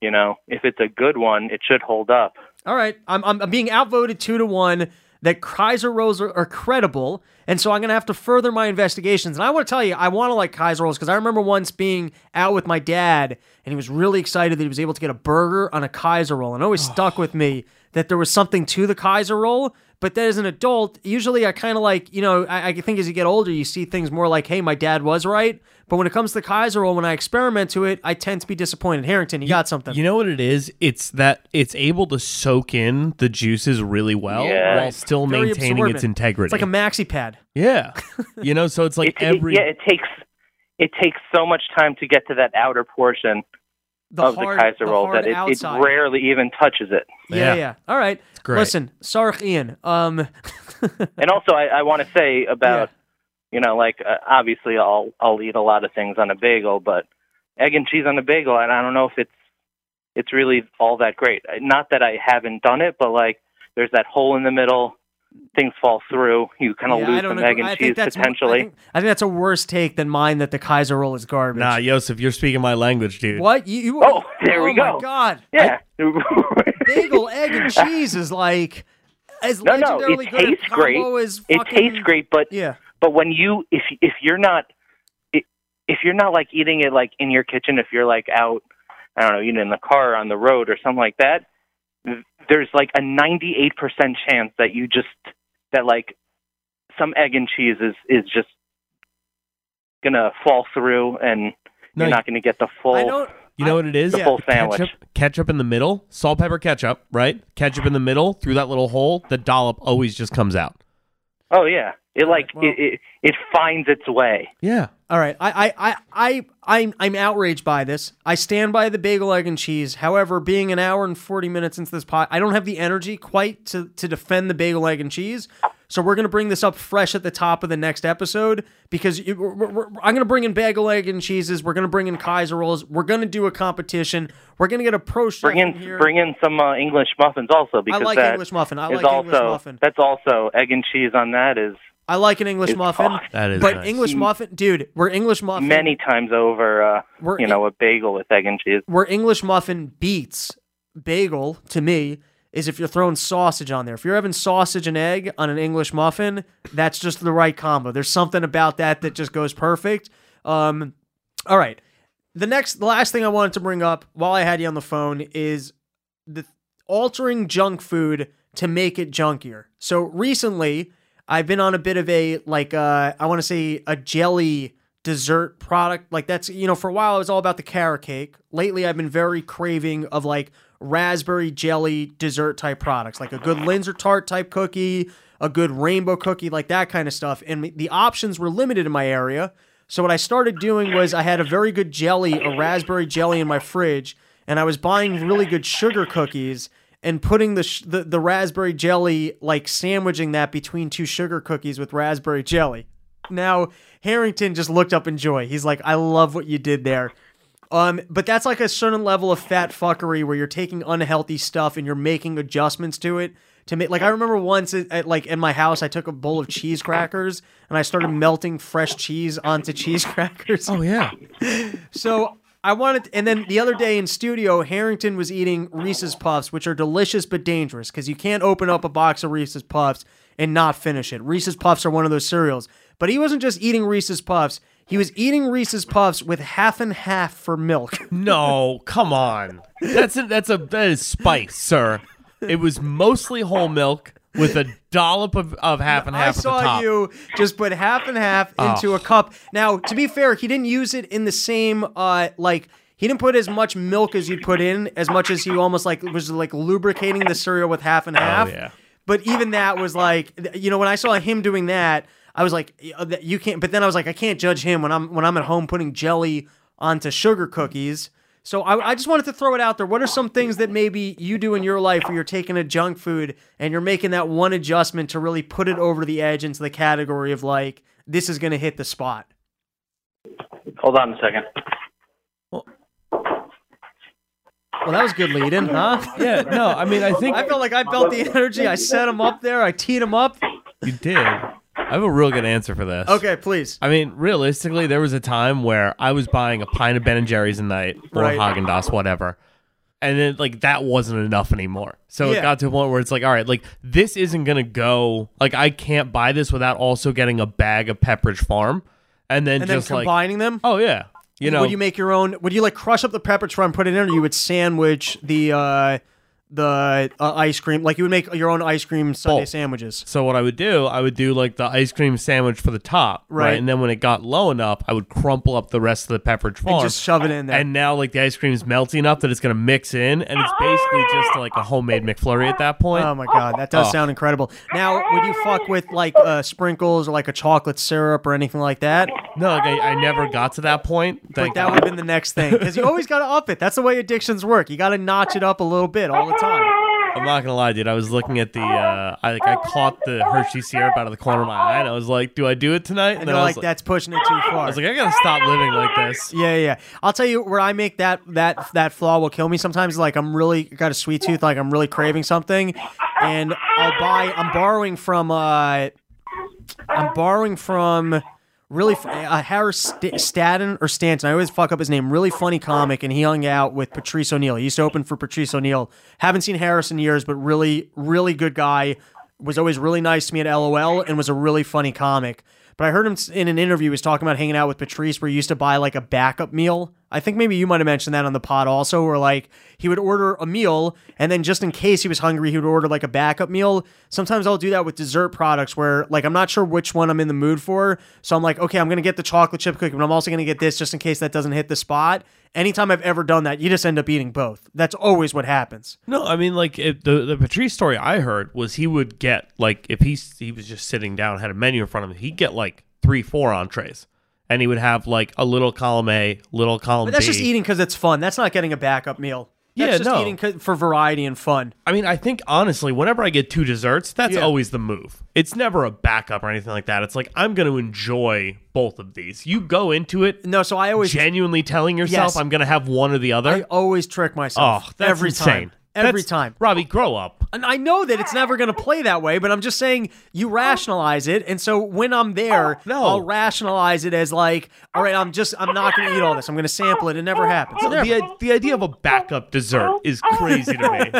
you know if it's a good one, it should hold up. All right, I'm, I'm I'm being outvoted two to one. That Kaiser rolls are, are credible, and so I'm gonna have to further my investigations. And I want to tell you, I want to like Kaiser rolls because I remember once being out with my dad, and he was really excited that he was able to get a burger on a Kaiser roll, and it always oh. stuck with me that there was something to the Kaiser roll. But then as an adult, usually I kind of like, you know, I, I think as you get older, you see things more like, hey, my dad was right. But when it comes to Kaiser roll, when I experiment to it, I tend to be disappointed. Harrington, you got something. You know what it is? It's that it's able to soak in the juices really well Yeah. while still Very maintaining absorbent. its integrity. It's like a maxi pad. yeah, you know. So it's like it, it- every yeah, it takes it takes so much time to get to that outer portion The of hard, the Kaiser the roll that it, it rarely even touches it. Yeah, Yeah. yeah. All right. great. Listen, Sark Ian. Um, And also, I, I want to say about you know, like uh, obviously I'll I'll eat a lot of things on a bagel, but egg and cheese on a bagel, and I don't know if it's it's really all that great. Uh, Not that I haven't done it, but like there's that hole in the middle, things fall through, you kind of yeah, lose don't some egg and I cheese think potentially. I think, I think that's a worse take than mine that the Kaiser roll is garbage. nah, Yosef, you're speaking my language, dude. What you? you Oh, there we oh my go. God. yeah. Bagel, egg, and cheese is like as No, no, it good a tastes great. combo as it tastes great, but Yeah. but when you if if you're not if you're not like eating it like in your kitchen if you're like out i don't know eating in the car or on the road or something like that th- there's like a 98% chance that you just that like some egg and cheese is is just gonna fall through and No, you're not gonna get the full I don't. You know what it is? The full sandwich. Ketchup, ketchup in the middle, salt, pepper, ketchup, right? Ketchup in the middle, through that little hole, the dollop always just comes out. oh yeah It like well- it, it it finds its way. Yeah. All right, I, I, I, I, I'm, I'm outraged by this. I stand by the bagel, egg, and cheese. However, being an hour and forty minutes into this pot, I don't have the energy quite to to defend the bagel, egg, and cheese. So we're gonna bring this up fresh at the top of the next episode because it- we're- we're- I'm gonna bring in bagel, egg, and cheeses. We're gonna bring in Kaiser rolls. We're gonna do a competition. We're gonna get a pro Bring in here. bring in some uh, English muffins also because I like English muffin. I like English muffin. that's also egg and cheese on that is I like an English It's muffin. hot. That is but nice. English muffin, dude. We're English muffin. many times over. Uh, We're you know, a bagel with egg and cheese. where English muffin beats bagel to me is if you're throwing sausage on there. If you're having sausage and egg on an English muffin, that's just the right combo. There's something about that that just goes perfect. Um, all right. The next, the last thing I wanted to bring up while I had you on the phone is the altering junk food to make it junkier. So recently, I've been on a bit of a like uh I want to say a jelly dessert product. Like that's you know for a while it was all about the carrot cake. Lately I've been very craving of like raspberry jelly dessert type products, like a good Linzer tart type cookie, a good rainbow cookie, like that kind of stuff. And the options were limited in my area. So what I started doing was I had a very good jelly, a raspberry jelly in my fridge, and I was buying really good sugar cookies and putting the, sh- the the raspberry jelly like sandwiching that between two sugar cookies with raspberry jelly. Now Harrington just looked up in joy. He's like, "I love what you did there." Um, but that's like a certain level of fat fuckery where you're taking unhealthy stuff and you're making adjustments to it to make. Like I remember once, at, at, like in my house, I took a bowl of cheese crackers and I started melting fresh cheese onto cheese crackers. Oh yeah. So I wanted, and then the other day in studio, Harrington was eating Reese's Puffs, which are delicious but dangerous because you can't open up a box of Reese's Puffs and not finish it. Reese's Puffs are one of those cereals. But he wasn't just eating Reese's Puffs, he was eating Reese's Puffs with half and half for milk. No, come on. That's a, that's a that is spice, sir. It was mostly whole milk with a dollop of, of half and I half the saw you just put half and half into Oh. a cup. Now, to be fair, he didn't use it in the same uh like he didn't put as much milk as you'd put in, as much as he almost like was like lubricating the cereal with half and half. Oh, yeah. But even that was like, you know, when I saw him doing that, I was like, you can't. But then I was like, I can't judge him when I'm when I'm at home putting jelly onto sugar cookies. So I, I just wanted to throw it out there. What are some things that maybe you do in your life where you're taking a junk food and you're making that one adjustment to really put it over the edge into the category of like this is going to hit the spot? Hold on a second. Well, well that was good leading, huh? Yeah, no, I mean I think I felt like I built the energy. I set him up there. I teed him up. you did. I have a real good answer for this. Okay, please. I mean, realistically, there was a time where I was buying a pint of Ben and Jerry's a night or Right. Haagen Dazs, whatever, and then like that wasn't enough anymore. So Yeah. it got to a point where it's like, all right, like this isn't gonna go. Like I can't buy this without also getting a bag of Pepperidge Farm, and then And then just like, combining them. oh yeah, you know, would you make your own? Would you like crush up the Pepperidge Farm, and put it in, or you would sandwich the uh, the uh, ice cream? Like you would make your own ice cream sundae sandwiches. So what I would do, I would do like the ice cream sandwich for the top, right? Right. And then when it got low enough, I would crumple up the rest of the Pepperidge Farm And just shove it in there. And now like the ice cream is melting enough that it's gonna mix in, and it's basically just like a homemade McFlurry at that point. Oh my god, that does Oh. sound incredible. Now, would you fuck with like uh, sprinkles or like a chocolate syrup or anything like that? no, like I, I never got to that point. Like that would have been the next thing because you always got to up it. That's the way addictions work. You got to notch it up a little bit all the time. I'm not gonna lie, dude. I was looking at the, uh, I like I caught the Hershey syrup out of the corner of my eye, and I was like, "Do I do it tonight?" And then you're I like, that's pushing it too far. I was like, I gotta stop living like this. Yeah, yeah. I'll tell you where I make that that that flaw will kill me sometimes. Like I'm really got a sweet tooth, like I'm really craving something, and I'll buy. I'm borrowing from. uh I'm borrowing from. Really, uh, Harris St- or Stanton. I always fuck up his name. Really funny comic, and he hung out with Patrice O'Neal. He used to open for Patrice O'Neal. Haven't seen Harris in years, but really, really good guy. Was always really nice to me at LOL, and was a really funny comic. But I heard him in an interview. He was talking about hanging out with Patrice, where he used to buy like a backup meal I think maybe you might have mentioned that on the pod also, where like he would order a meal and then just in case he was hungry, he would order like a backup meal. Sometimes I'll do that with dessert products where like I'm not sure which one I'm in the mood for. So I'm like, okay, I'm gonna get the chocolate chip cookie, but I'm also gonna get this just in case that doesn't hit the spot. Anytime I've ever done that, you just end up eating both. That's always what happens. No, I mean like it, the the Patrice story I heard was he would get like if he he was just sitting down had a menu in front of him, he'd get like three four entrees, and he would have like a little column A, little column But that's B. just eating because it's fun. That's not getting a backup meal. That's Yeah, just no. eating 'cause- for variety and fun. I mean, I think honestly, whenever I get two desserts, that's Yeah. always the move. It's never a backup or anything like that. It's like I'm going to enjoy both of these. You go into it No, so I always genuinely telling yourself Yes. I'm going to have one or the other. I always trick myself. oh, that's every insane. time. Every That's- time. Robbie, grow up. And I know that it's never going to play that way, but I'm just saying you rationalize it. And so when I'm there, No. I'll rationalize it as like, all right, I'm just, I'm not going to eat all this. I'm going to sample it. It never happens. Never. the, the idea of a backup dessert is crazy to me.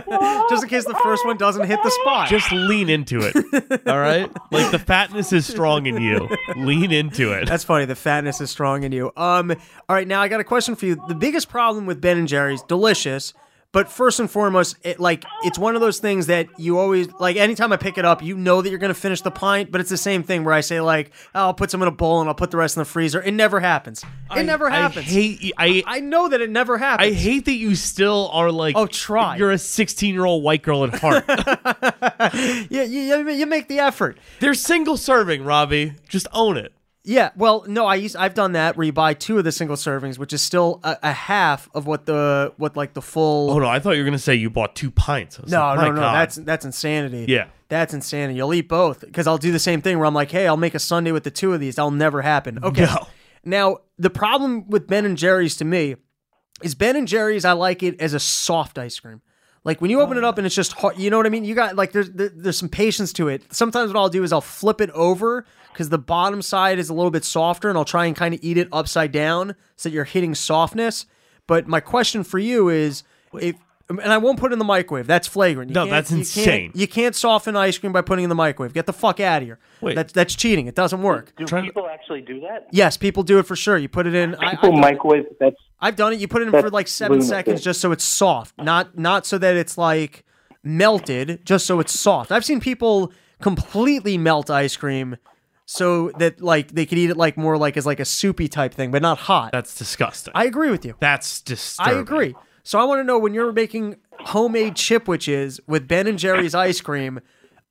just in case the first one doesn't hit the spot. Just lean into it. All right? Like the fatness is strong in you. Lean into it. That's funny. The fatness is strong in you. Um. All right. Now I got a question for you. The biggest problem with Ben and Jerry's, delicious, but first and foremost, it like it's one of those things that you always like. Anytime I pick it up, you know that you're gonna finish the pint, but it's the same thing where I say like, oh, I'll put some in a bowl and I'll put the rest in the freezer. It never happens. It never happens. I hate I I know that it never happens. I hate that you still are like Oh, try. You're a 16 year old white girl at heart. Yeah, you, you, you make the effort. They're single serving, Robbie. Just own it. Yeah, well, no, I used I've done that where you buy two of the single servings, which is still a, a half of what the what like the full. Oh no, I thought you were gonna say you bought two pints. No, like, no, no, God. that's that's insanity. Yeah. That's insanity. You'll eat both because I'll do the same thing where I'm like, hey, I'll make a sundae with the two of these. That'll never happen. Okay. No. Now the problem with Ben and Jerry's to me is Ben and Jerry's. I like it as a soft ice cream. Like when you open it oh. up and it's just hard, you know what I mean. You got like there's there's some patience to it. Sometimes what I'll do is I'll flip it over because the bottom side is a little bit softer, and I'll try and kind of eat it upside down so that you're hitting softness. But my question for you is if. And I won't put it in the microwave. That's flagrant. You No, can't- that's you insane. Can't, you can't soften ice cream by putting it in the microwave. Get the fuck out of here. Wait. That's that's cheating. It doesn't work. Do Trying to- people actually do that? Yes, people do it for sure. You put it in. I, People I've, done it. microwave. That's I've done it. You put it in for like seven lunatic. seconds just so it's soft, not not so that it's like melted, just so it's soft. I've seen people completely melt ice cream so that like they could eat it like more like as like a soupy type thing, but not hot. That's disgusting. I agree with you. that's disturbing. I agree. So I want to know when you're making homemade chipwiches with Ben and Jerry's ice cream,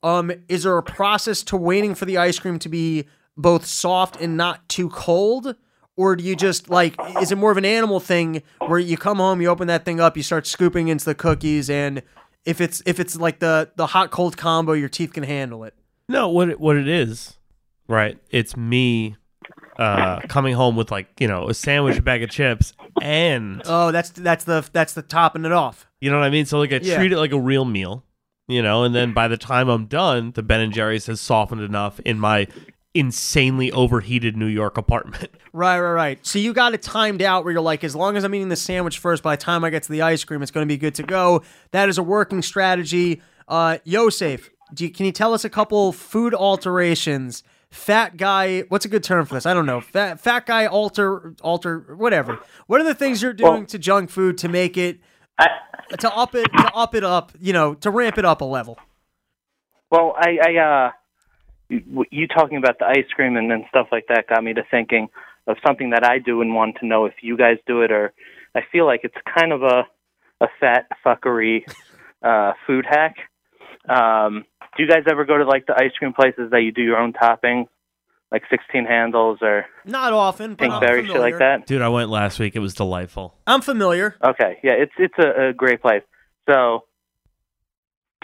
um, is there a process to waiting for the ice cream to be both soft and not too cold? Or do you just like is it more of an animal thing where you come home, you open that thing up, you start scooping into the cookies and if it's if it's like the the hot cold combo, your teeth can handle it. No, what it, what it is, right? It's me uh, coming home with like you know a sandwich, a bag of chips, and Oh, that's that's the that's the topping it off. you know what I mean. So like I Yeah. treat it like a real meal, you know, and then by the time I'm done, the Ben and Jerry's has softened enough in my insanely overheated New York apartment. Right, right, right. So you got it timed out where you're like, as long as I'm eating the sandwich first, by the time I get to the ice cream, it's going to be good to go. That is a working strategy. Uh, Yosef, do you, can you tell us a couple food alterations? Fat guy, what's a good term for this? I don't know. Fat, fat guy alter, alter, whatever. What are the things you're doing Well- to junk food to make it, I, to up it, to up it up, you know, to ramp it up a level? well, I, I uh, you, you talking about the ice cream and then stuff like that got me to thinking of something that I do and want to know if you guys do it or I feel like it's kind of a a fat fuckery uh, food hack. Um, do you guys ever go to like the ice cream places that you do your own toppings, like 16 handles or Not often, but I'm Pinkberry, shit like that? Dude, I went last week. It was delightful. I'm familiar. Okay, yeah, it's it's a, a great place. So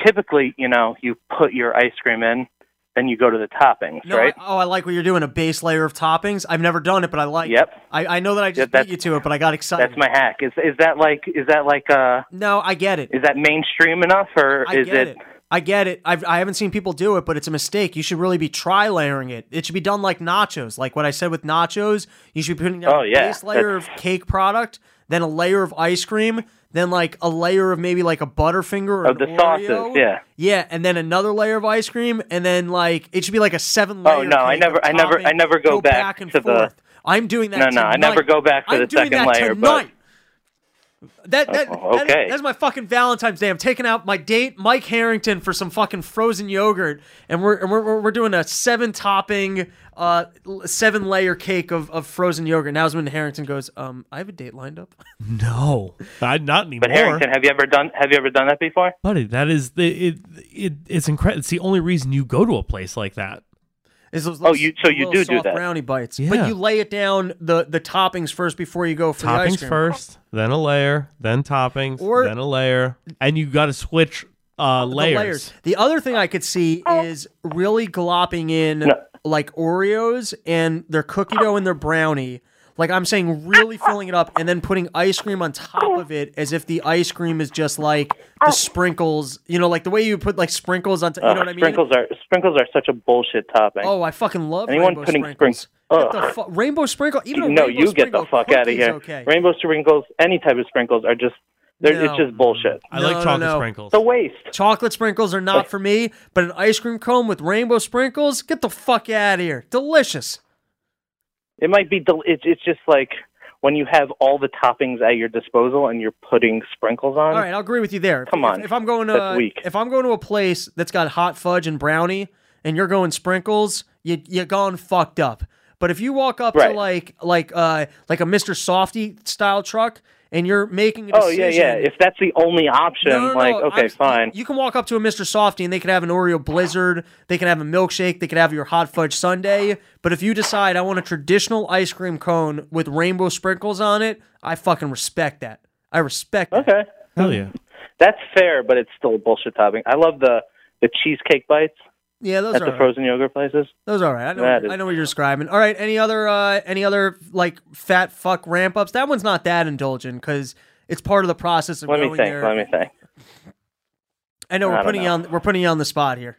typically, you know, you put your ice cream in, then you go to the toppings, No, right? I, oh, I like what you're doing. A base layer of toppings. I've never done it, but I like. Yep. it. I, I know that I just that's- beat you to it, but I got excited. That's my hack. Is is that like is that like uh No, I get it. is that mainstream enough or I is get it, it. I get it. I've, I haven't seen people do it, but it's a mistake. You should really be tri layering it. It should be done like nachos. Like what I said with nachos, you should be putting down Oh, a yeah, base layer of cake product, then a layer of ice cream, then like a layer of maybe like a Butterfinger or Of the sauces, yeah. Yeah, and then another layer of ice cream, and then like it should be like a seven oh, layer. Oh, no, I never- I never- I never go back and to the- forth. I'm doing that. No, no, I never go back to I'm the second layer, tonight. but That, that, Oh, that- that's my fucking Valentine's Day. I'm taking out my date, Mike Harrington, for some fucking frozen yogurt, and we're and we're, we're, we're doing a seven topping, uh, seven layer cake of, of frozen yogurt. Now is when Harrington goes, um, I have a date lined up. No, I, not anymore. but Harrington, have you ever done have you ever done that before? buddy, that is the it, it it's incredible. It's the only reason you go to a place like that. Is those Oh, you- so you little do do that. brownie bites, Yeah. but you lay it down the the toppings first before you go for the ice Toppings cream. first, then a layer, then toppings, Or- then a layer, and you got to switch uh, The layers. The other thing I could see is really glopping in like Oreos and their cookie dough and their brownie. Like I'm saying, really filling it up and then putting ice cream on top of it, as if the ice cream is just like the sprinkles. You know, like the way you put like sprinkles on. T- you know what I mean? sprinkles are sprinkles are such a bullshit topping. Oh, I fucking love Anyone rainbow putting sprinkles. sprink- Get the Ugh. fu- rainbow sprinkle. Even no, rainbow you get the fuck out of here. Okay. Rainbow sprinkles, any type of sprinkles are just No. it's just bullshit. I No, like chocolate no. sprinkles. The waste. Chocolate sprinkles are not for me, but an ice cream cone with rainbow sprinkles, get the fuck out of here. Delicious. It might be del- it's it's just like when you have all the toppings at your disposal and you're putting sprinkles on. All right, I'll agree with you there. Come if- on. If, I'm going to if I'm going to a place that's got hot fudge and brownie, and you're going sprinkles, you you gone fucked up. But if you walk up to like like uh like a Mr. Softee style truck and you're making a Oh yeah, decision, yeah. If that's the only option, No, no, no, like okay, I'm- fine. You can walk up to a Mr. Softee and they could have an Oreo Blizzard, they can have a milkshake, they could have your hot fudge sundae. But if you decide I want a traditional ice cream cone with rainbow sprinkles on it, I fucking respect that. I respect that. Okay, Hell yeah. that's fair, but it's still bullshit topping. I love the the cheesecake bites Yeah, those at are the right. frozen yogurt places. Those are all right. I know. Is- I know what you're describing. All right. Any other? uh Any other like fat fuck ramp ups? That one's not that indulgent because it's part of the process of Let me think. there. Let me think. I know I we're putting you on. We're putting you on the spot here.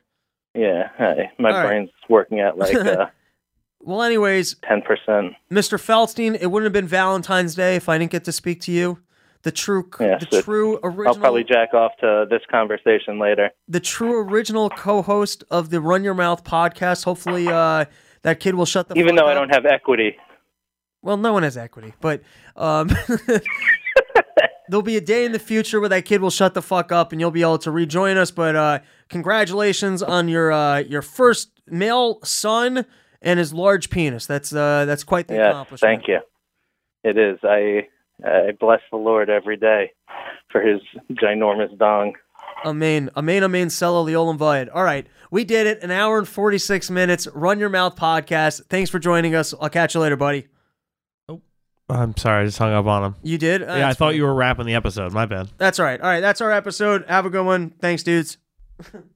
Yeah, hey, my All right. brain's working at like uh, Well, anyways, ten percent. Mr. Feldstein, it wouldn't have been Valentine's Day if I didn't get to speak to you. The true, the true original, I'll probably jack off to this conversation later. the true original co-host of the Run Your Mouth podcast. Hopefully, uh, that kid will shut the. Fuck up. Even though I don't have equity. Well, no one has equity, but um, there'll be a day in the future where that kid will shut the fuck up and you'll be able to rejoin us. But uh, congratulations on your uh, your first male son and his large penis. That's uh, that's quite the Yes, accomplishment. thank you. It is. I I bless the Lord every day for His ginormous dong. Amen. Amen. Amen. Cello Leolam Vayed. All right. We did it. An hour and 46 minutes. Run Your Mouth podcast. Thanks for joining us. I'll catch you later, buddy. Oh, I'm sorry, I just hung up on him. You did? Uh, yeah, I thought fine. you were wrapping the episode. My bad. That's all right. All right. That's our episode. Have a good one. Thanks, dudes.